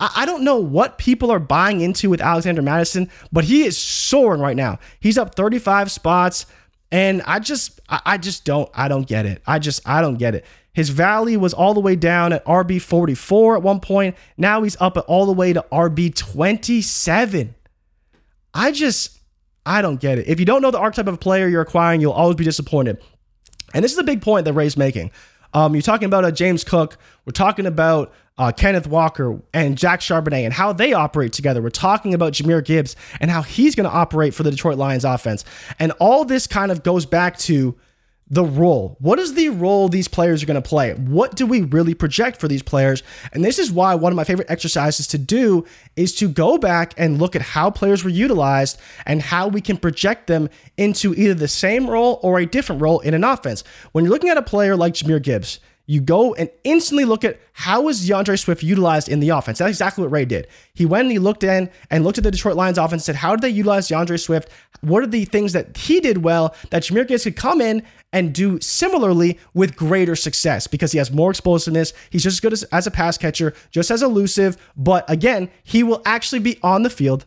I don't know what people are buying into with Alexander Mattison, but he is soaring right now. He's up 35 spots, and I just, I just don't, I don't get it. I just, I don't get it. His value was all the way down at RB 44 at one point. Now he's up at all the way to RB 27. I just, I don't get it. If you don't know the archetype of player you're acquiring, you'll always be disappointed. And this is a big point that Ray's making. Um, you're talking about a James Cook. We're talking about uh, Kenneth Walker and Zach Charbonnet and how they operate together. We're talking about Jahmyr Gibbs and how he's going to operate for the Detroit Lions offense. And all this kind of goes back to the role. What is the role these players are going to play? What do we really project for these players? And this is why one of my favorite exercises to do is to go back and look at how players were utilized and how we can project them into either the same role or a different role in an offense. When you're looking at a player like Jahmyr Gibbs, you go and instantly look at how is D'Andre Swift utilized in the offense. That's exactly what Ray did. He went and he looked in and looked at the Detroit Lions offense and said, how did they utilize D'Andre Swift? What are the things that he did well that Jahmyr Gibbs could come in and do similarly with greater success because he has more explosiveness. He's just as good as, as a pass catcher, just as elusive. But again, he will actually be on the field.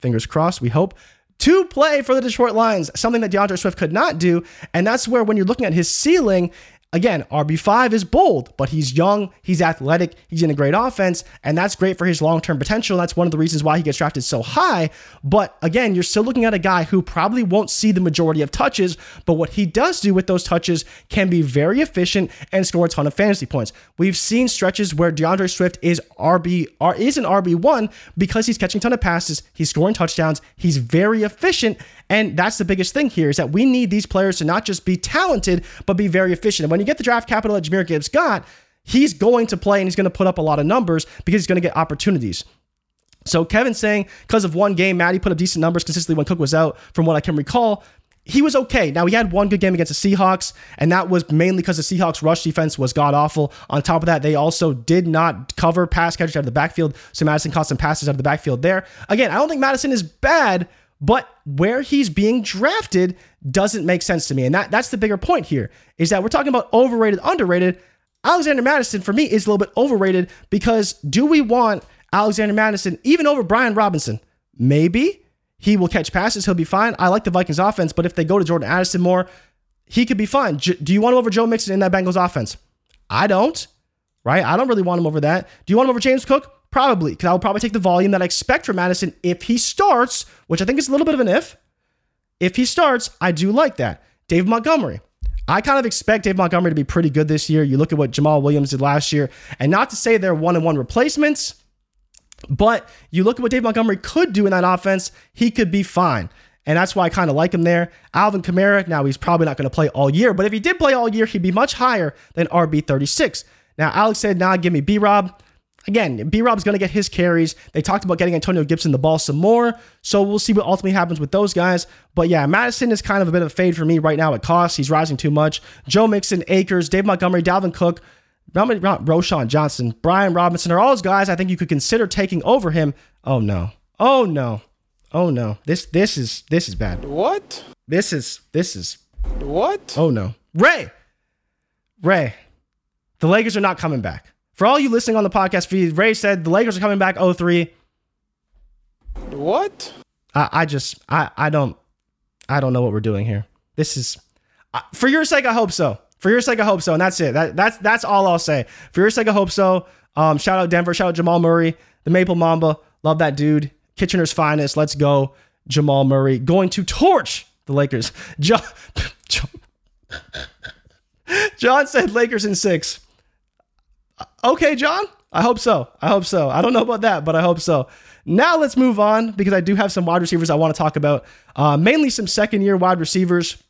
Fingers crossed, we hope to play for the Detroit Lions, something that D'Andre Swift could not do. And that's where, when you're looking at his ceiling, Again, RB5 is bold, but he's young, he's athletic, he's in a great offense, and that's great for his long term potential. That's one of the reasons why he gets drafted so high. But again, you're still looking at a guy who probably won't see the majority of touches, but what he does do with those touches can be very efficient and score a ton of fantasy points. We've seen stretches where DeAndre Swift is RB is an RB1 because he's catching a ton of passes, he's scoring touchdowns, he's very efficient, and that's the biggest thing here is that we need these players to not just be talented, but be very efficient. And when you get the draft capital that Jahmyr Gibbs got, he's going to play and he's going to put up a lot of numbers because he's going to get opportunities. So Kevin's saying because of one game, Maddie put up decent numbers consistently when Cook was out, from what I can recall. He was okay. Now he had one good game against the Seahawks, and that was mainly because the Seahawks rush defense was god awful. On top of that, they also did not cover pass catchers out of the backfield, so Mattison caught some passes out of the backfield there. Again, I don't think Mattison is bad, but where he's being drafted doesn't make sense to me. And that, that's the bigger point here is that we're talking about overrated, underrated. Alexander Mattison for me, is a little bit overrated because do we want Alexander Mattison even over Brian Robinson? Maybe he will catch passes. He'll be fine. I like the Vikings offense, but if they go to Jordan Addison more, he could be fine. Do you want him over Joe Mixon in that Bengals offense? I don't, right? I don't really want him over that. Do you want him over James Cook? Probably, because I'll probably take the volume that I expect from Mattison if he starts, which I think is a little bit of an if. If he starts, I do like that. Dave Montgomery. I kind of expect Dave Montgomery to be pretty good this year. You look at what Jamaal Williams did last year, and not to say they're one on one replacements, but you look at what Dave Montgomery could do in that offense, he could be fine. And that's why I kind of like him there. Alvin Kamara, now he's probably not going to play all year, but if he did play all year, he'd be much higher than RB36. Now, Alex said, nah, give me B Rob. Again, B Rob's going to get his carries. They talked about getting Antonio Gibson the ball some more. So we'll see what ultimately happens with those guys. But yeah, Mattison is kind of a bit of a fade for me right now at cost. He's rising too much. Joe Mixon, Akers, Dave Montgomery, Dalvin Cook, Roschon Johnson, Brian Robinson are all those guys I think you could consider taking over him. Oh no. Oh no. Oh no. This this is this is bad. What? This is this is What? Oh no. Ray. Ray. The Lakers are not coming back. For all you listening on the podcast feed, Ray said the Lakers are coming back 03. What? I, I just I I don't I don't know what we're doing here. This is for your sake. I hope so. For your sake, I hope so. And that's it. That, that's that's all I'll say. For your sake, I hope so. Um, shout out Denver. Shout out Jamal Murray, the Maple Mamba. Love that dude. Kitchener's finest. Let's go, Jamal Murray. Going to torch the Lakers. John, John, John said Lakers in six. Okay, John. I hope so. I hope so. I don't know about that, but I hope so. Now let's move on because I do have some wide receivers I want to talk about. Uh, mainly some second year wide receivers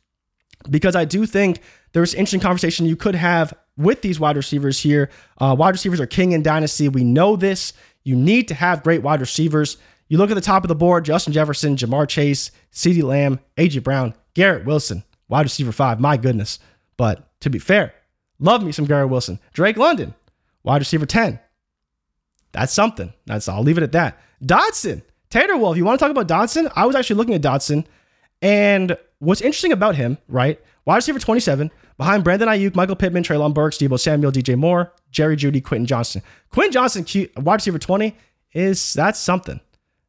because I do think there's interesting conversation you could have with these wide receivers here. Uh, wide receivers are king in dynasty. We know this. You need to have great wide receivers. You look at the top of the board: Justin Jefferson, Ja'Marr Chase, CeeDee Lamb, AJ Brown, Garrett Wilson, wide receiver five. My goodness. But to be fair, love me some Garrett Wilson. Drake London, wide receiver 10. That's something. That's I'll leave it at that. Dotson, Tater Wolf. You want to talk about Dotson? I was actually looking at Dotson, and what's interesting about him, right? Wide receiver 27, behind Brandon Aiyuk, Michael Pittman, Treylon Burks, Deebo Samuel, DJ Moore, Jerry Jeudy, Quentin Johnston. Quentin Johnston, wide receiver 20, is that's something.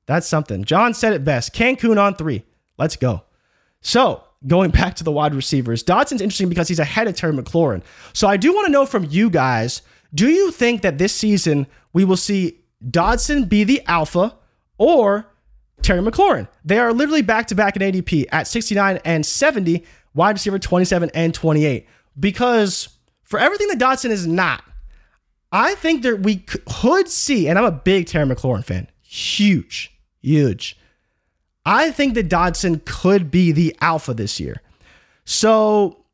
That's something. John said it best. Cancun on three. Let's go. So going back to the wide receivers, Dotson's interesting because he's ahead of Terry McLaurin. So I do want to know from you guys, do you think that this season we will see Dotson be the alpha or Terry McLaurin? They are literally back to back in ADP at 69 and 70, wide receiver 27 and 28. Because for everything that Dotson is not, I think that we could see, and I'm a big Terry McLaurin fan, huge, huge. I think that Dotson could be the alpha this year. So,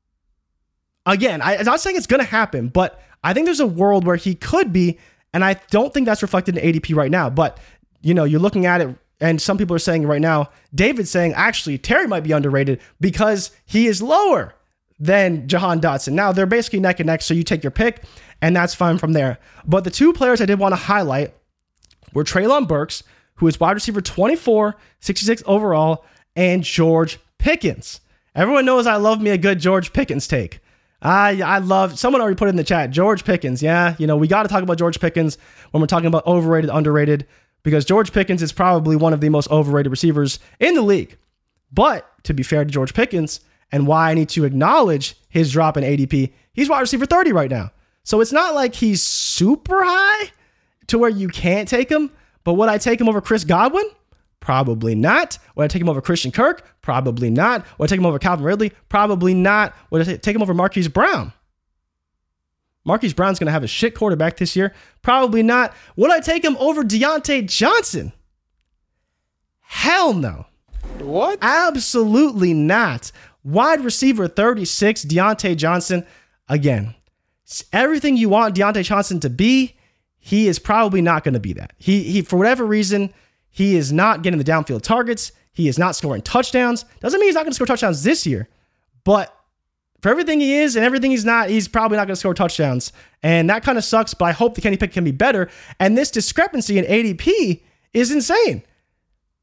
again, I, am not saying it's going to happen, but I think there's a world where he could be, and I don't think that's reflected in ADP right now. But, you know, you're looking at it, and some people are saying right now, David's saying actually Terry might be underrated because he is lower than Jahan Dotson. Now, they're basically neck and neck, so you take your pick, and that's fine from there. But the two players I did want to highlight were Treylon Burks who is wide receiver 24, 66 overall, and George Pickens. Everyone knows I love me a good George Pickens take. I I love someone already put it in the chat. George Pickens, yeah, you know we got to talk about George Pickens when we're talking about overrated, underrated, because George Pickens is probably one of the most overrated receivers in the league. But to be fair to George Pickens, and why I need to acknowledge his drop in ADP, he's wide receiver 30 right now. So it's not like he's super high to where you can't take him, but would I take him over Chris Godwin? Probably not. Would I take him over Christian Kirk? Probably not. Would I take him over Calvin Ridley? Probably not. Would I take him over Marquise Brown? Marquise Brown's going to have a shit quarterback this year. Probably not. Would I take him over Diontae Johnson? Hell no. What? Absolutely not. Wide receiver 36, Diontae Johnson. Again, everything you want Diontae Johnson to be, he is probably not going to be that. He he for whatever reason, he is not getting the downfield targets. He is not scoring touchdowns. Doesn't mean he's not going to score touchdowns this year, but for everything he is and everything he's not, he's probably not going to score touchdowns. And that kind of sucks, but I hope the Kenny Pick can be better. And this discrepancy in ADP is insane.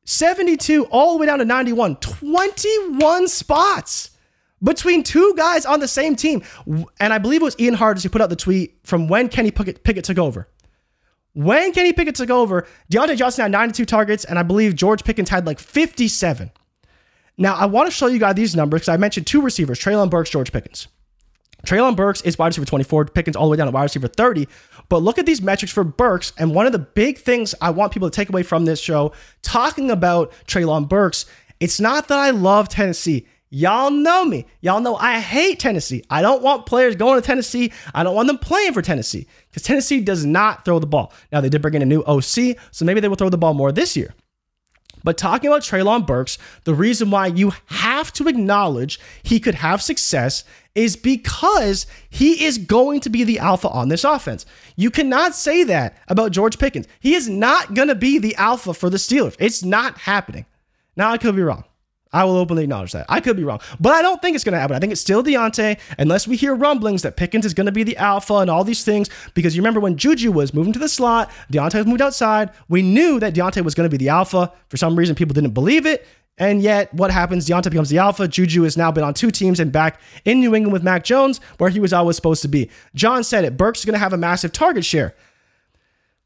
72 all the way down to 91, 21 spots between two guys on the same team. And I believe it was Ian Hartitz who put out the tweet from when Kenny Pickett, Pickett took over. When Kenny Pickett took over, Diontae Johnson had 92 targets, and I believe George Pickens had like 57. Now, I want to show you guys these numbers because I mentioned two receivers, Treylon Burks, George Pickens. Treylon Burks is wide receiver 24, Pickens all the way down to wide receiver 30. But look at these metrics for Burks. And one of the big things I want people to take away from this show, talking about Treylon Burks, it's not that I love Tennessee. Y'all know me. Y'all know I hate Tennessee. I don't want players going to Tennessee. I don't want them playing for Tennessee because Tennessee does not throw the ball. Now, they did bring in a new OC, so maybe they will throw the ball more this year. But talking about Treylon Burks, the reason why you have to acknowledge he could have success is because he is going to be the alpha on this offense. You cannot say that about George Pickens. He is not going to be the alpha for the Steelers. It's not happening. Now, I could be wrong. I will openly acknowledge that. I could be wrong, but I don't think it's going to happen. I think it's still Diontae, unless we hear rumblings that Pickens is going to be the alpha and all these things. Because you remember when Juju was moving to the slot, Diontae was moved outside. We knew that Diontae was going to be the alpha. For some reason, people didn't believe it. And yet, what happens? Diontae becomes the alpha. Juju has now been on two teams and back in New England with Mac Jones, where he was always supposed to be. John said it. Burks is going to have a massive target share.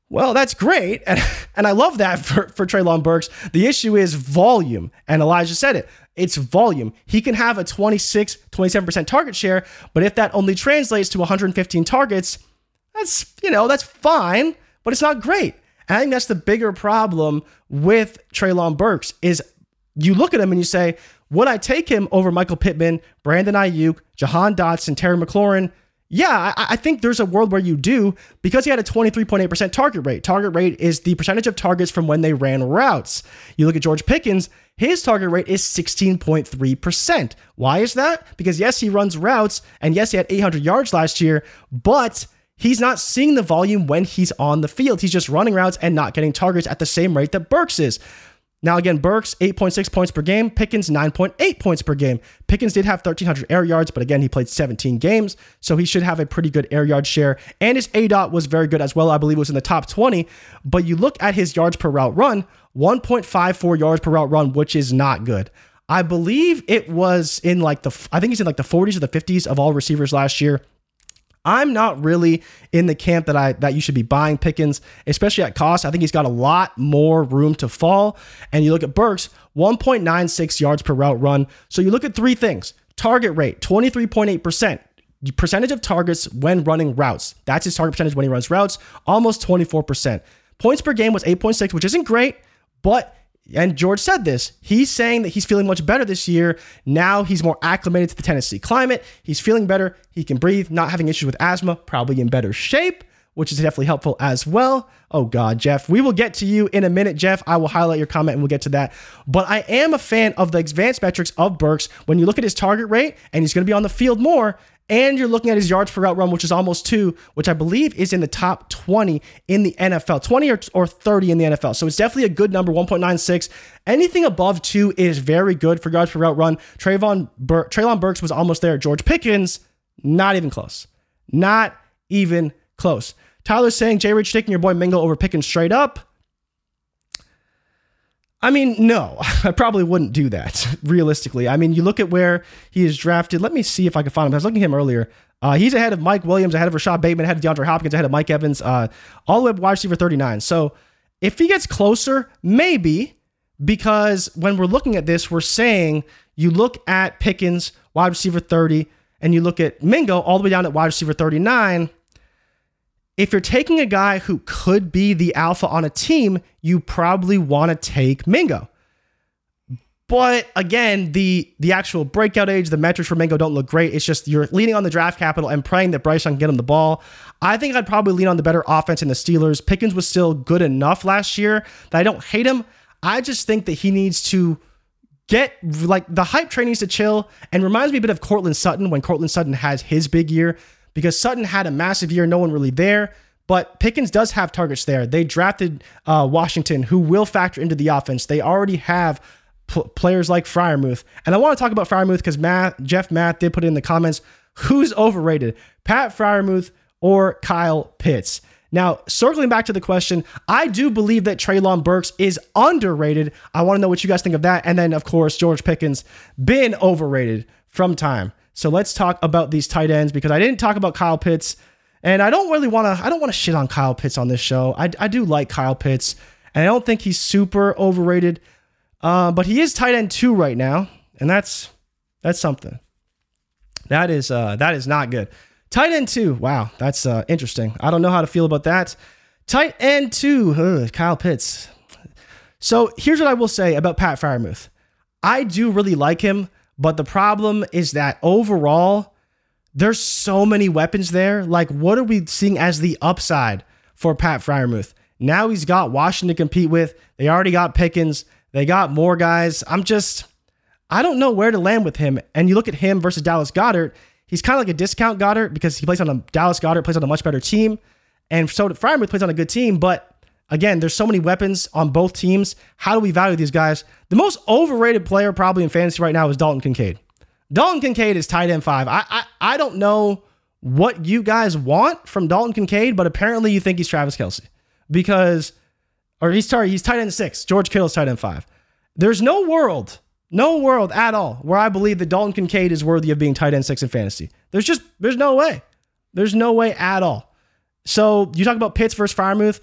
Well, that's great. And, and I love that for, for Treylon Burks. The issue is volume. And Elijah said it it's volume. He can have a 26, 27% target share, but if that only translates to 115 targets, that's, you know, that's fine, but it's not great. And I think that's the bigger problem with Treylon Burks is you look at him and you say, would I take him over Michael Pittman, Brandon Aiyuk, Jahan Dotson, Terry McLaurin? Yeah, I, I, think there's a world where you do because he had a 23.8% target rate. Target rate is the percentage of targets from when they ran routes. You look at George Pickens, his target rate is 16.3%. Why is that? Because yes, he runs routes, and yes, he had 800 yards last year, but he's not seeing the volume when he's on the field. He's just running routes and not getting targets at the same rate that Burks is. Now, again, Burks, 8.6 points per game. Pickens, 9.8 points per game. Pickens did have 1,300 air yards, but again, he played 17 games, so he should have a pretty good air yard share. And his aDOT was very good as well. I believe it was in the top 20. But you look at his yards per route run, 1.54 yards per route run, which is not good. I believe it was in like the, I think he's in like the 40s or the 50s of all receivers last year. I'm not really in the camp that I that you should be buying Pickens, especially at cost. I think he's got a lot more room to fall. And you look at Burks, 1.96 yards per route run. So you look at three things: target rate, 23.8%. Percentage of targets when running routes. That's his target percentage when he runs routes, almost 24%. Points per game was 8.6, which isn't great, but and George said this. He's saying that he's feeling much better this year. Now he's more acclimated to the Tennessee climate. He's feeling better. He can breathe, not having issues with asthma, probably in better shape, which is definitely helpful as well. Oh, God, Jeff. We will get to you in a minute, Jeff. I will highlight your comment and we'll get to that. But I am a fan of the advanced metrics of Burks. When you look at his target rate and he's going to be on the field more, and you're looking at his yards per route run, which is almost two, which I believe is in the top 20 in the NFL, 20 or, or 30 in the NFL. So it's definitely a good number, 1.96. Anything above two is very good for yards per route run. Trayvon Bur- Treylon Burks was almost there. George Pickens, not even close. Not even close. Tyler's saying Jay Rich taking your boy Mingo over Pickens straight up. I mean, no, I probably wouldn't do that realistically. I mean, you look at where he is drafted. Let me see if I can find him. I was looking at him earlier. Uh, he's ahead of Mike Williams, ahead of Rashod Bateman, ahead of DeAndre Hopkins, ahead of Mike Evans, uh, all the way up wide receiver 39. So if he gets closer, maybe, because when we're looking at this, we're saying you look at Pickens, wide receiver 30, and you look at Mingo all the way down at wide receiver 39 if you're taking a guy who could be the alpha on a team, you probably want to take Mingo. But again, the the actual breakout age, the metrics for Mingo don't look great. It's just you're leaning on the draft capital and praying that Bryce can get him the ball. I think I'd probably lean on the better offense in the Steelers. Pickens was still good enough last year that I don't hate him. I just think that he needs to get like the hype train needs to chill and reminds me a bit of Courtland Sutton when Courtland Sutton has his big year because Sutton had a massive year, no one really there. But Pickens does have targets there. They drafted uh, Washington, who will factor into the offense. They already have p- players like Freiermuth. And I want to talk about Freiermuth because Matt, Jeff Math did put it in the comments who's overrated, Pat Freiermuth or Kyle Pitts. Now, circling back to the question, I do believe that Treylon Burks is underrated. I want to know what you guys think of that. And then, of course, George Pickens been overrated from time. So let's talk about these tight ends because I didn't talk about Kyle Pitts, and I don't really want to. I don't want to shit on Kyle Pitts on this show. I, I do like Kyle Pitts, and I don't think he's super overrated. Uh, but he is tight end two right now, and that's that's something. That is uh, that is not good. Tight end two. Wow, that's uh, interesting. I don't know how to feel about that. Tight end two. Ugh, Kyle Pitts. So here's what I will say about Pat Freiermuth. I do really like him. But the problem is that overall, there's so many weapons there. Like, what are we seeing as the upside for Pat Freiermuth? Now he's got Washington to compete with. They already got Pickens. They got more guys. I'm just, I don't know where to land with him. And you look at him versus Dallas Goedert. He's kind of like a discount Goedert because he plays on a Dallas Goedert plays on a much better team, and so Freiermuth plays on a good team. But Again, there's so many weapons on both teams. How do we value these guys? The most overrated player probably in fantasy right now is Dalton Kincaid. Dalton Kincaid is tight end five. I, I I don't know what you guys want from Dalton Kincaid, but apparently you think he's Travis Kelce because, or he's sorry, he's tight end six. George Kittle's tight end five. There's no world, no world at all where I believe that Dalton Kincaid is worthy of being tight end six in fantasy. There's just there's no way. There's no way at all. So you talk about Pitts versus Freiermuth.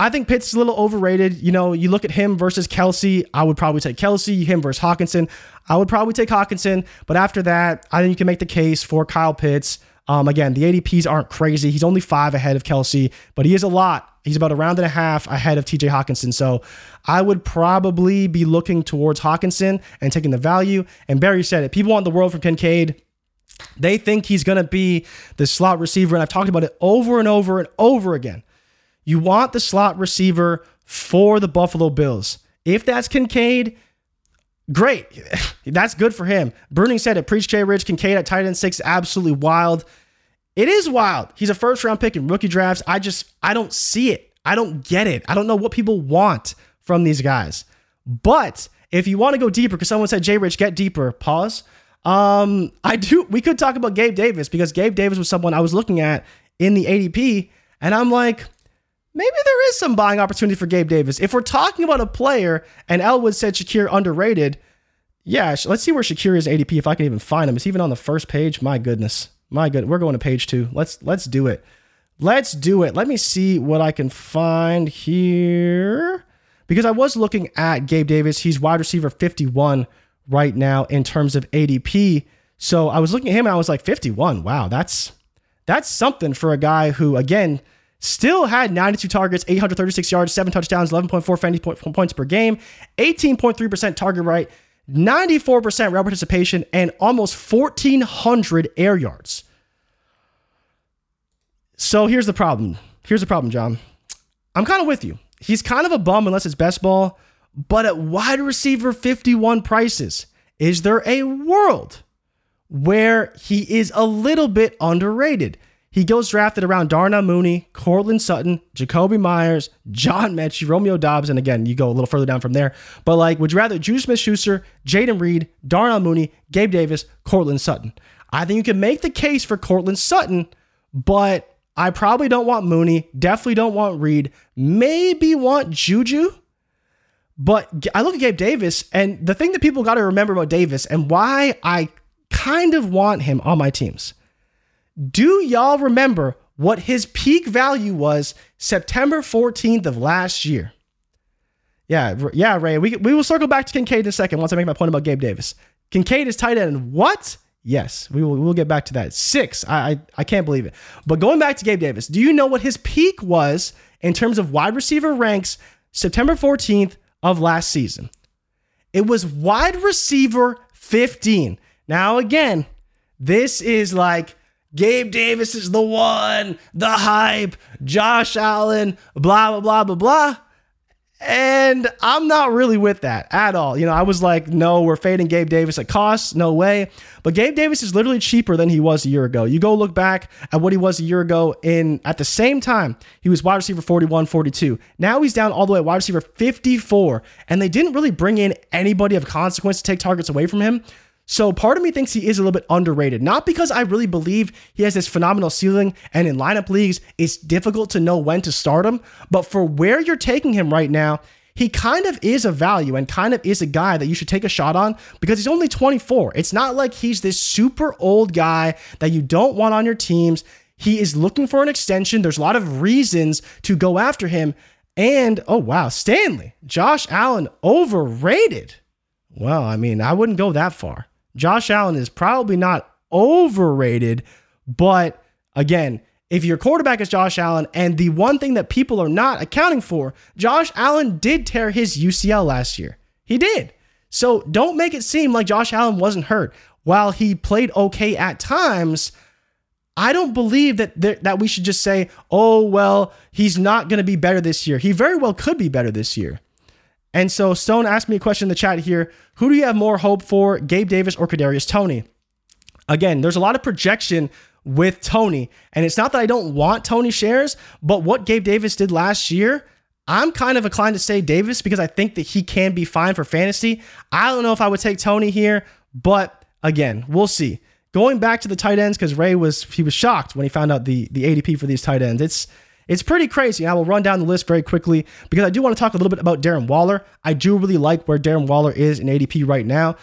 I think Pitts is a little overrated. You know, you look at him versus Kelce, I would probably take Kelce. Him versus Hockenson, I would probably take Hockenson. But after that, I think you can make the case for Kyle Pitts. Um, again, the ADPs aren't crazy. He's only five ahead of Kelce, but he is a lot. He's about a round and a half ahead of TJ Hockenson. So I would probably be looking towards Hockenson and taking the value. And Barry said it. People want the world from Kincaid. They think he's going to be the slot receiver. And I've talked about it over and over and over again. You want the slot receiver for the Buffalo Bills. If that's Kincaid, great. that's good for him. Bruning said it. Preach Jay Rich. Kincaid at tight end six, absolutely wild. It is wild. He's a first round pick in rookie drafts. I just, I don't see it. I don't get it. I don't know what people want from these guys. But if you want to go deeper, because someone said, Jay Rich, get deeper, pause. Um, I do, we could talk about Gabe Davis because Gabe Davis was someone I was looking at in the ADP, and I'm like, maybe there is some buying opportunity for Gabe Davis. If we're talking about a player, and Elwood said Shakir underrated, yeah, let's see where Shakir is ADP if I can even find him. Is he even on the first page? My goodness. My good. We're going to page two. Let's let's do it. Let's do it. Let me see what I can find here. Because I was looking at Gabe Davis. He's wide receiver 51 right now in terms of ADP. So I was looking at him and I was like, 51. Wow, that's that's something for a guy who, again, still had 92 targets, 836 yards, seven touchdowns, 11.4 fantasy points per game, 18.3% target right, 94% route participation, and almost 1,400 air yards. So here's the problem. Here's the problem, John. I'm kind of with you. He's kind of a bum unless it's best ball, but at wide receiver 51 prices, is there a world where he is a little bit underrated? He goes drafted around Darnell Mooney, Courtland Sutton, Jakobi Meyers, John Metchie, Romeo Doubs, and again, you go a little further down from there. But like, would you rather Juju Smith Schuster, Jayden Reed, Darnell Mooney, Gabe Davis, Courtland Sutton? I think you can make the case for Courtland Sutton, but I probably don't want Mooney, definitely don't want Reed, maybe want Juju. But I look at Gabe Davis, and the thing that people got to remember about Davis and why I kind of want him on my teams do y'all remember what his peak value was September 14th of last year? Yeah, yeah, Ray. We, we will circle back to Kincaid in a second once I make my point about Gabe Davis. Kincaid is tight end. What? Yes, we will we'll get back to that. Six. I, I I can't believe it. But going back to Gabe Davis, do you know what his peak was in terms of wide receiver ranks September 14th of last season? It was wide receiver 15. Now again, this is like Gabe Davis is the one, the hype, Josh Allen, blah, blah, blah, blah, blah. And I'm not really with that at all. You know, I was like, no, we're fading Gabe Davis at cost. No way. But Gabe Davis is literally cheaper than he was a year ago. You go look back at what he was a year ago in at the same time, he was wide receiver 41, 42. Now he's down all the way wide receiver 54. And they didn't really bring in anybody of consequence to take targets away from him. So part of me thinks he is a little bit underrated. Not because I really believe he has this phenomenal ceiling and in lineup leagues, it's difficult to know when to start him, but for where you're taking him right now, he kind of is a value and kind of is a guy that you should take a shot on because he's only 24. It's not like he's this super old guy that you don't want on your teams. He is looking for an extension. There's a lot of reasons to go after him. And oh, wow, Stanley, Josh Allen, overrated. Well, I mean, I wouldn't go that far. Josh Allen is probably not overrated, but again, if your quarterback is Josh Allen, and the one thing that people are not accounting for, Josh Allen did tear his UCL last year. He did. So don't make it seem like Josh Allen wasn't hurt. While he played okay at times, I don't believe that that we should just say, "Oh well, he's not going to be better this year." He very well could be better this year. And so Stone asked me a question in the chat here. Who do you have more hope for, Gabe Davis or Kadarius Toney? Again, there's a lot of projection with Toney. and it's not that I don't want Toney shares, but what Gabe Davis did last year, I'm kind of inclined to say Davis because I think that he can be fine for fantasy. I don't know if I would take Toney here, but again, we'll see. Going back to the tight ends because Ray was he was shocked when he found out the the ADP for these tight ends. It's it's pretty crazy. I will run down the list very quickly because I do want to talk a little bit about Darren Waller. I do really like where Darren Waller is in ADP right now.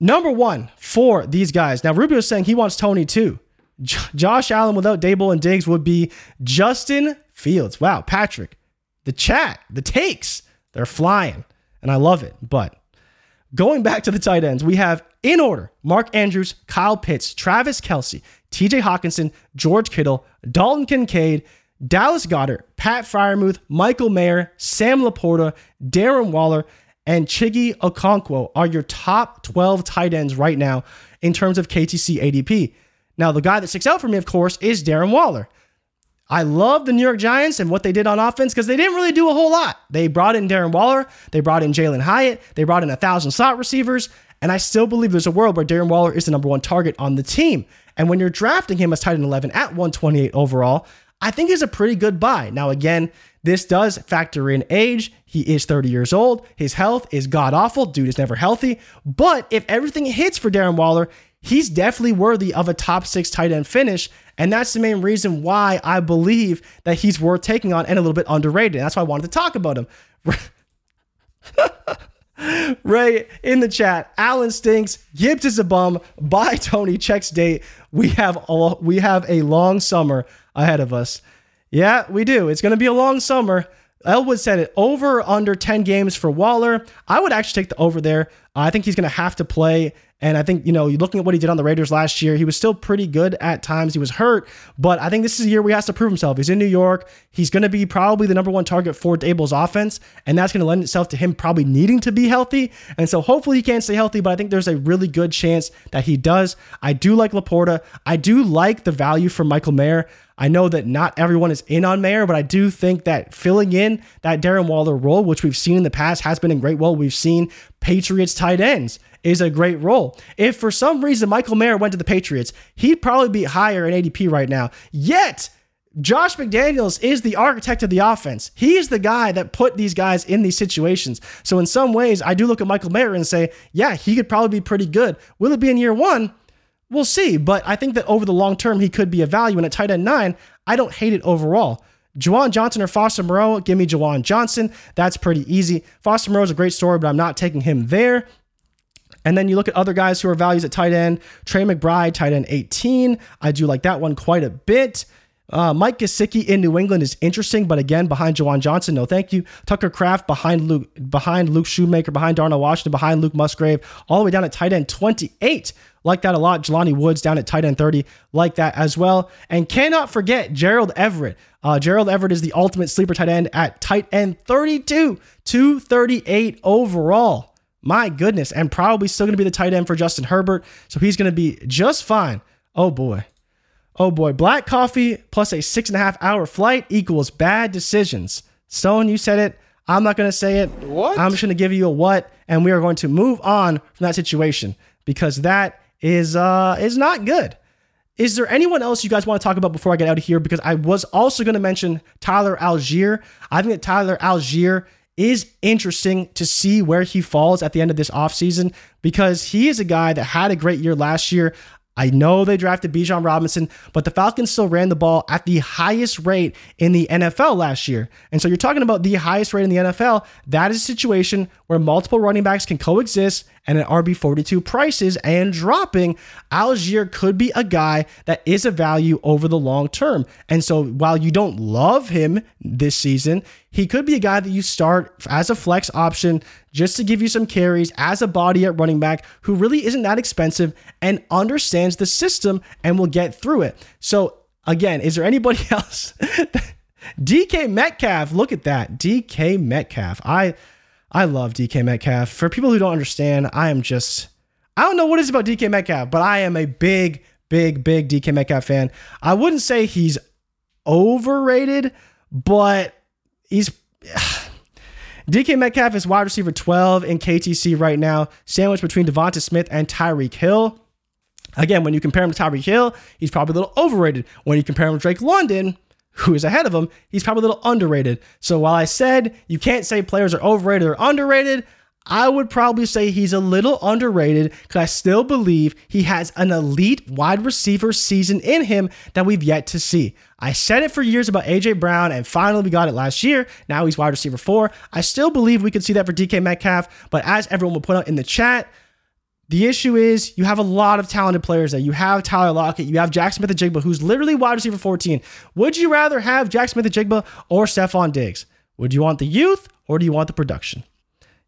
Number one for these guys. Now, Rubio is saying he wants Toney too. J- Josh Allen without Daboll and Diggs would be Justin Fields. Wow, Patrick, the chat, the takes, they're flying. And I love it. But going back to the tight ends, we have in order Mark Andrews, Kyle Pitts, Travis Kelce, TJ Hockenson, George Kittle, Dalton Kincaid, Dallas Goedert, Pat Freiermuth, Michael Mayer, Sam LaPorta, Darren Waller, and Chiggy Okonkwo are your top 12 tight ends right now in terms of KTC ADP. Now, the guy that sticks out for me, of course, is Darren Waller. I love the New York Giants and what they did on offense because they didn't really do a whole lot. They brought in Darren Waller, they brought in Jalin Hyatt, they brought in a thousand slot receivers, and I still believe there's a world where Darren Waller is the number one target on the team. And when you're drafting him as tight end 11 at 128 overall, I think is a pretty good buy. Now, again, this does factor in age. He is 30 years old. His health is god awful. Dude is never healthy. But if everything hits for Darren Waller, he's definitely worthy of a top six tight end finish. And that's the main reason why I believe that he's worth taking on and a little bit underrated. And that's why I wanted to talk about him. Ray in the chat. Allen stinks. Gibbs is a bum. Bye, Toney. Checks date. We have a, we have a long summer ahead of us. Yeah, we do. It's going to be a long summer. Elwood said it over under 10 games for Waller. I would actually take the over there. I think he's going to have to play and I think, you know, looking at what he did on the Raiders last year, he was still pretty good at times. He was hurt, but I think this is a year where he has to prove himself. He's in New York. He's going to be probably the number one target for Daboll's offense, and that's going to lend itself to him probably needing to be healthy. And so hopefully he can stay healthy, but I think there's a really good chance that he does. I do like LaPorta. I do like the value for Michael Mayer. I know that not everyone is in on Mayer, but I do think that filling in that Darren Waller role, which we've seen in the past, has been a great role. We've seen Patriots tight ends is a great role. If for some reason Michael Mayer went to the Patriots, he'd probably be higher in ADP right now. Yet, Josh McDaniels is the architect of the offense. He's the guy that put these guys in these situations. So, in some ways, I do look at Michael Mayer and say, yeah, he could probably be pretty good. Will it be in year one? We'll see. But I think that over the long term, he could be a value. And at tight end nine, I don't hate it overall. Juwan Johnson or Foster Moreau, give me Juwan Johnson. That's pretty easy. Foster Moreau is a great story, but I'm not taking him there. And then you look at other guys who are values at tight end. Trey McBride, tight end 18. I do like that one quite a bit. Uh, Mike Gesicki in New England is interesting, but again, behind Juwan Johnson, no thank you. Tucker Kraft behind Luke, behind Luke Schoonmaker, behind Darnell Washington, behind Luke Musgrave, all the way down at tight end 28. Like that a lot. Jelani Woods down at tight end 30, like that as well. And cannot forget Gerald Everett. Uh, Gerald Everett is the ultimate sleeper tight end at tight end 32, 238 overall. My goodness. And probably still going to be the tight end for Justin Herbert. So he's going to be just fine. Oh boy. Oh boy. Black coffee plus a six and a half hour flight equals bad decisions. Stone, you said it. I'm not going to say it. What? I'm just going to give you a what. And we are going to move on from that situation because that is uh is not good. Is there anyone else you guys want to talk about before I get out of here? Because I was also going to mention Tyler Allgeier. I think that Tyler Allgeier is interesting to see where he falls at the end of this offseason because he is a guy that had a great year last year. I know they drafted Bijan Robinson, but the Falcons still ran the ball at the highest rate in the NFL last year. And so you're talking about the highest rate in the NFL. That is a situation where multiple running backs can coexist and an RB42 prices and dropping. Allgeier could be a guy that is a value over the long term. And so while you don't love him this season, he could be a guy that you start as a flex option just to give you some carries as a body at running back who really isn't that expensive and understands the system and will get through it. So, again, is there anybody else? DK Metcalf, look at that. DK Metcalf. I I love DK Metcalf. For people who don't understand, I am just I don't know what it is about DK Metcalf, but I am a big, big, big DK Metcalf fan. I wouldn't say he's overrated, but he's DK Metcalf is wide receiver 12 in KTC right now, sandwiched between Devonta Smith and Tyreek Hill. Again, when you compare him to Tyreek Hill, he's probably a little overrated. When you compare him to Drake London, who is ahead of him, he's probably a little underrated. So while I said you can't say players are overrated or underrated, I would probably say he's a little underrated because I still believe he has an elite wide receiver season in him that we've yet to see. I said it for years about AJ Brown, and finally we got it last year. Now he's wide receiver four. I still believe we could see that for DK Metcalf, but as everyone will put out in the chat, the issue is you have a lot of talented players there. You have Tyler Lockett, you have Jack Smith-Njigba, who's literally wide receiver 14. Would you rather have Jack Smith-Njigba or Stefon Diggs? Would you want the youth or do you want the production?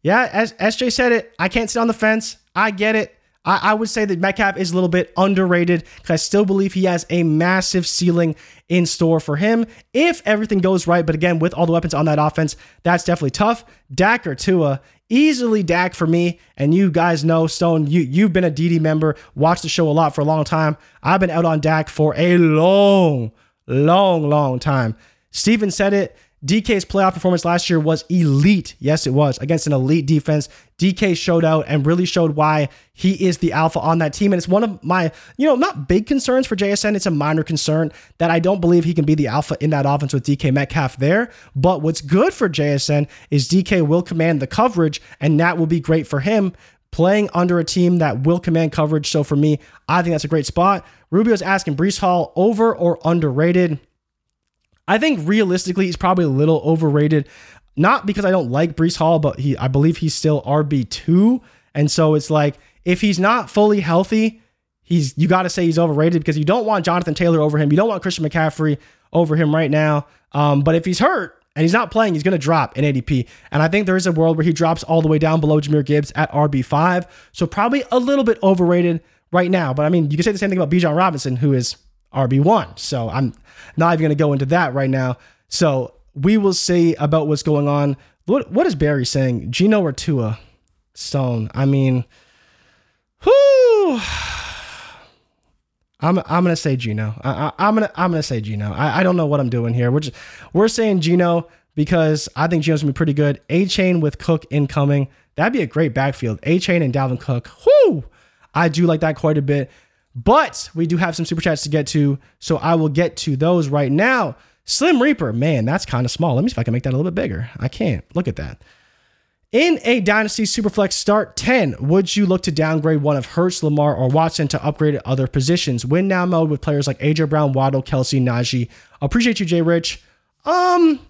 Yeah, as SJ said it, I can't sit on the fence. I get it. I, I would say that Metcalf is a little bit underrated because I still believe he has a massive ceiling in store for him if everything goes right. But again, with all the weapons on that offense, that's definitely tough. Dak or Tua, easily Dak for me. And you guys know, Stone, you, you've been a DD member, watched the show a lot for a long time. I've been out on Dak for a long, long, long time. Steven said it. DK's playoff performance last year was elite. Yes, it was against an elite defense. DK showed out and really showed why he is the alpha on that team. And it's one of my, you know, not big concerns for JSN. It's a minor concern that I don't believe he can be the alpha in that offense with DK Metcalf there. But what's good for JSN is DK will command the coverage, and that will be great for him playing under a team that will command coverage. So for me, I think that's a great spot. Rubio's asking Breece Hall over or underrated. I think realistically, he's probably a little overrated. Not because I don't like Breece Hall, but he I believe he's still RB two, and so it's like if he's not fully healthy, he's you got to say he's overrated because you don't want Jonathan Taylor over him, you don't want Christian McCaffrey over him right now. Um, but if he's hurt and he's not playing, he's going to drop in ADP, and I think there is a world where he drops all the way down below Jahmyr Gibbs at RB five, so probably a little bit overrated right now. But I mean, you can say the same thing about Bijan Robinson, who is RB1. So I'm not even going to go into that right now. So we will see about what's going on. What what is Barry saying? Geno or Tua? Stone. I mean, whoo. I'm I'm gonna say Geno. I, I, am gonna I'm gonna say Geno. I, I don't know what I'm doing here. We're just we're saying Geno because I think Geno's gonna be pretty good. Achane with Cook incoming. That'd be a great backfield. Achane and Dalvin Cook. Whoo! I do like that quite a bit. But we do have some super chats to get to, so I will get to those right now. Slim Reaper, man, that's kind of small. Let me see if I can make that a little bit bigger. I can't. Look at that. In a Dynasty Superflex start 10, would you look to downgrade one of Hurts, Lamar, or Watson to upgrade at other positions? Win now mode with players like AJ Brown, Waddle, Kelce, Najee. Appreciate you, Jay Rich. Um,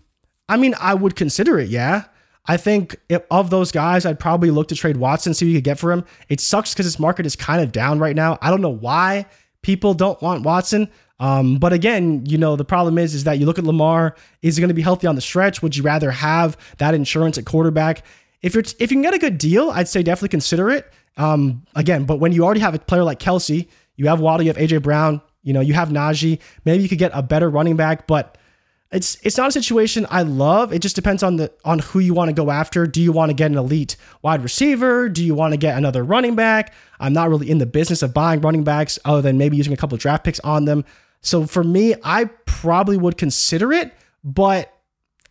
I mean, I would consider it, yeah. I think of those guys, I'd probably look to trade Watson, see what you could get for him. It sucks because his market is kind of down right now. I don't know why people don't want Watson. Um, but again, you know, the problem is, is that you look at Lamar, is he going to be healthy on the stretch? Would you rather have that insurance at quarterback? If you're, if you can get a good deal, I'd say definitely consider it. Um, again, but when you already have a player like Kelce, you have Waddle, you have AJ Brown, you know, you have Najee, maybe you could get a better running back, but it's it's not a situation I love. It just depends on the on who you want to go after. Do you want to get an elite wide receiver? Do you want to get another running back? I'm not really in the business of buying running backs other than maybe using a couple draft picks on them. So for me, I probably would consider it, but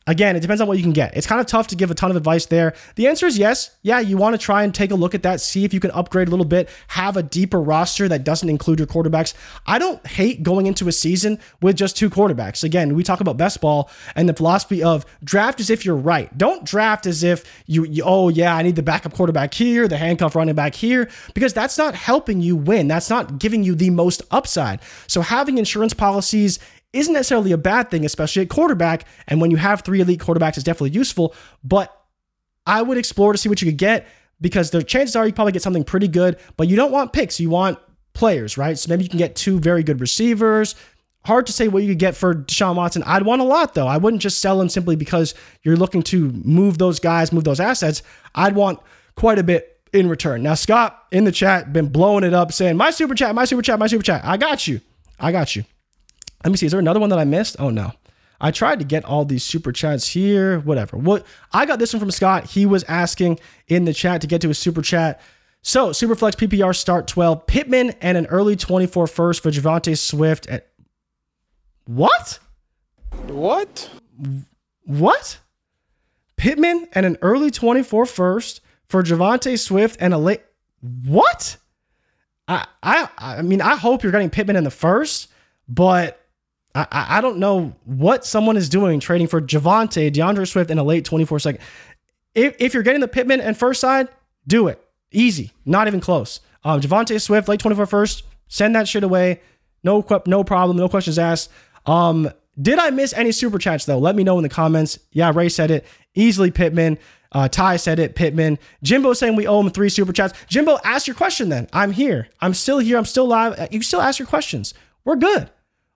Again, it depends on what you can get. It's kind of tough to give a ton of advice there. The answer is yes. Yeah, you want to try and take a look at that, see if you can upgrade a little bit, have a deeper roster that doesn't include your quarterbacks. I don't hate going into a season with just two quarterbacks. Again, we talk about best ball and the philosophy of draft as if you're right. Don't draft as if you, you oh, yeah, I need the backup quarterback here, the handcuff running back here, because that's not helping you win. That's not giving you the most upside. So having insurance policies isn't necessarily a bad thing, especially at quarterback. And when you have three elite quarterbacks, it's definitely useful. But I would explore to see what you could get because the chances are you probably get something pretty good, but you don't want picks. You want players, right? So maybe you can get two very good receivers. Hard to say what you could get for Deshaun Watson. I'd want a lot though. I wouldn't just sell him simply because you're looking to move those guys, move those assets. I'd want quite a bit in return. Now, Scott in the chat been blowing it up saying, My super chat, my super chat, my super chat. I got you. I got you. Let me see. Is there another one that I missed? Oh no. I tried to get all these super chats here. Whatever. What I got this one from Scott. He was asking in the chat to get to a super chat. So Superflex PPR start 12. Pittman and an early 24 first for Javonte Swift at what? What? What? Pittman and an early 24 first for Javonte Swift and a late what? I I I mean I hope you're getting Pittman in the first, but I, I don't know what someone is doing trading for Javonte, D'Andre Swift, in a late 24 second. If, if you're getting the Pittman and first side, do it. Easy. Not even close. Um, Javonte Swift, late 24 first, send that shit away. No, no problem. No questions asked. Um, did I miss any super chats though? Let me know in the comments. Yeah, Ray said it. Easily Pittman. Uh, Ty said it. Pittman. Jimbo saying we owe him three super chats. Jimbo, ask your question then. I'm here. I'm still here. I'm still live. You still ask your questions. We're good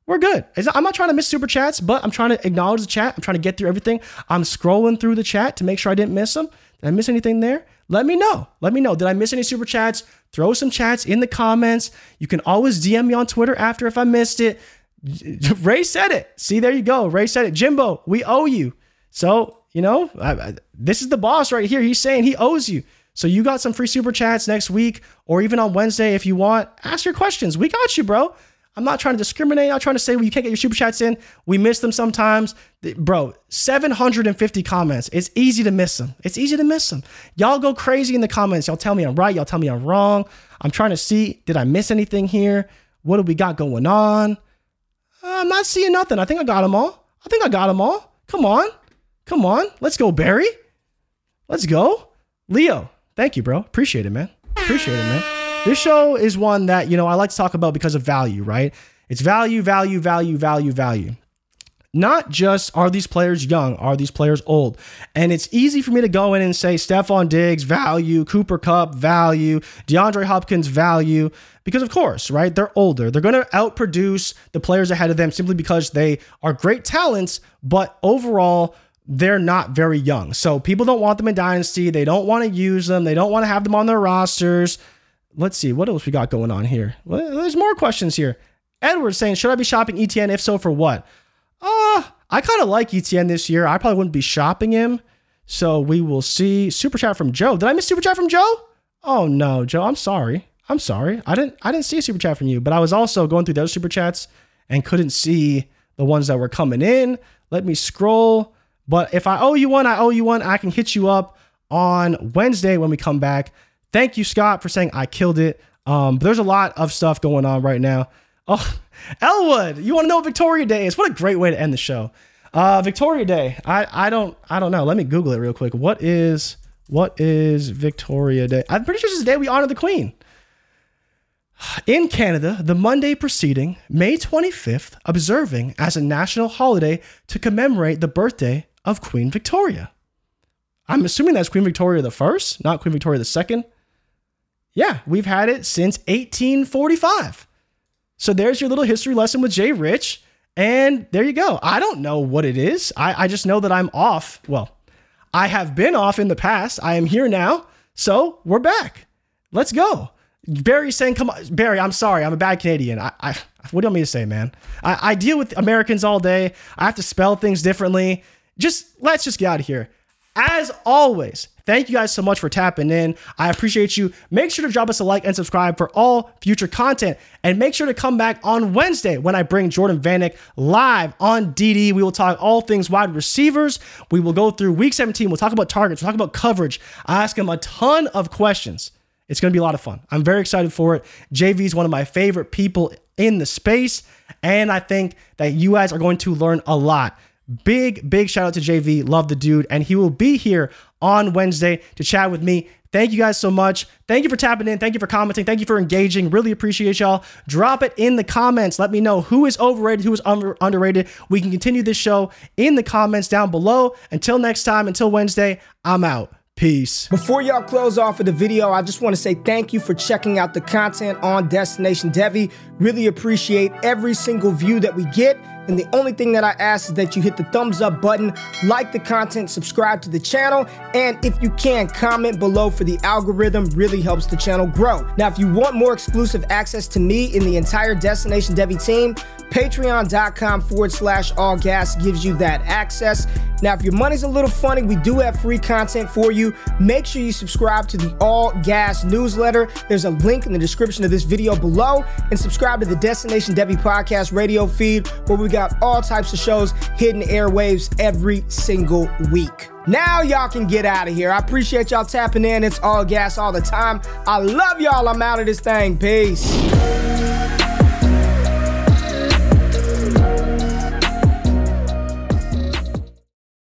we're good. I'm not trying to miss super chats, but I'm trying to acknowledge the chat. I'm trying to get through everything. I'm scrolling through the chat to make sure I didn't miss them. Did I miss anything there? Let me know. Let me know. Did I miss any super chats? Throw some chats in the comments. You can always DM me on Twitter after if I missed it. Ray said it. See, there you go. Ray said it. Jimbo, we owe you. So, you know, I, I, this is the boss right here. He's saying he owes you. So you got some free super chats next week or even on Wednesday if you want. Ask your questions. We got you, bro. I'm not trying to discriminate. I'm trying to say well, you can't get your super chats in. We miss them sometimes. Bro, 750 comments. It's easy to miss them. It's easy to miss them. Y'all go crazy in the comments. Y'all tell me I'm right. Y'all tell me I'm wrong. I'm trying to see, did I miss anything here? What do we got going on? I'm not seeing nothing. I think I got them all. I think I got them all. Come on. Come on. Let's go, Barry. Let's go. Leo, thank you, bro. Appreciate it, man. Appreciate it, man. This show is one that, you know, I like to talk about because of value, right? It's value, value, value, value, value. Not just are these players young, are these players old? And it's easy for me to go in and say Stefon Diggs, value, Cooper Kupp, value, DeAndre Hopkins, value, because of course, right? They're older. They're going to outproduce the players ahead of them simply because they are great talents, but overall, they're not very young. So people don't want them in Dynasty. They don't want to use them. They don't want to have them on their rosters let's see what else we got going on here. Well, there's more questions here. Edward saying, should I be shopping ETN? If so, for what? Uh, I kind of like ETN this year. I probably wouldn't be shopping him. So we will see. Super chat from Joe. Did I miss super chat from Joe? Oh no, Joe. I'm sorry. I'm sorry. I didn't. I didn't see a super chat from you. But I was also going through those super chats and couldn't see the ones that were coming in. Let me scroll. But if I owe you one, I owe you one. I can hit you up on Wednesday when we come back. Thank you, Scott, for saying I killed it. Um, but there's a lot of stuff going on right now. Oh, Elwood, you want to know what Victoria Day is? What a great way to end the show. Uh, Victoria Day. I, I don't I don't know. Let me Google it real quick. What is what is Victoria Day? I'm pretty sure this is the day we honor the Queen. In Canada, the Monday preceding May 25th, observing as a national holiday to commemorate the birthday of Queen Victoria. I'm assuming that's Queen Victoria the first, not Queen Victoria the second. Yeah, we've had it since 1845. So there's your little history lesson with Jay Rich. And there you go. I don't know what it is. I, I just know that I'm off. Well, I have been off in the past. I am here now. So we're back. Let's go. Barry's saying, come on, Barry, I'm sorry. I'm a bad Canadian. I, I what do you want me to say, man? I, I deal with Americans all day. I have to spell things differently. Just let's just get out of here. As always, thank you guys so much for tapping in. I appreciate you. Make sure to drop us a like and subscribe for all future content. And make sure to come back on Wednesday when I bring Jordan Vanek live on DD. We will talk all things wide receivers. We will go through week 17. We'll talk about targets. We'll talk about coverage. I ask him a ton of questions. It's going to be a lot of fun. I'm very excited for it. JV is one of my favorite people in the space. And I think that you guys are going to learn a lot. Big, big shout out to JV. Love the dude. And he will be here on Wednesday to chat with me. Thank you guys so much. Thank you for tapping in. Thank you for commenting. Thank you for engaging. Really appreciate y'all. Drop it in the comments. Let me know who is overrated, who is under- underrated. We can continue this show in the comments down below. Until next time, until Wednesday, I'm out. Peace. Before y'all close off of the video, I just want to say thank you for checking out the content on Destination Devy. Really appreciate every single view that we get. And the only thing that I ask is that you hit the thumbs up button, like the content, subscribe to the channel, and if you can, comment below for the algorithm really helps the channel grow. Now, if you want more exclusive access to me in the entire Destination Devy team, patreon.com forward slash all gas gives you that access. Now, if your money's a little funny, we do have free content for you. Make sure you subscribe to the All Gas newsletter. There's a link in the description of this video below, and subscribe to the Destination Devy podcast radio feed where we got all types of shows hitting airwaves every single week. Now y'all can get out of here. I appreciate y'all tapping in. It's all gas all the time. I love y'all. I'm out of this thing. Peace.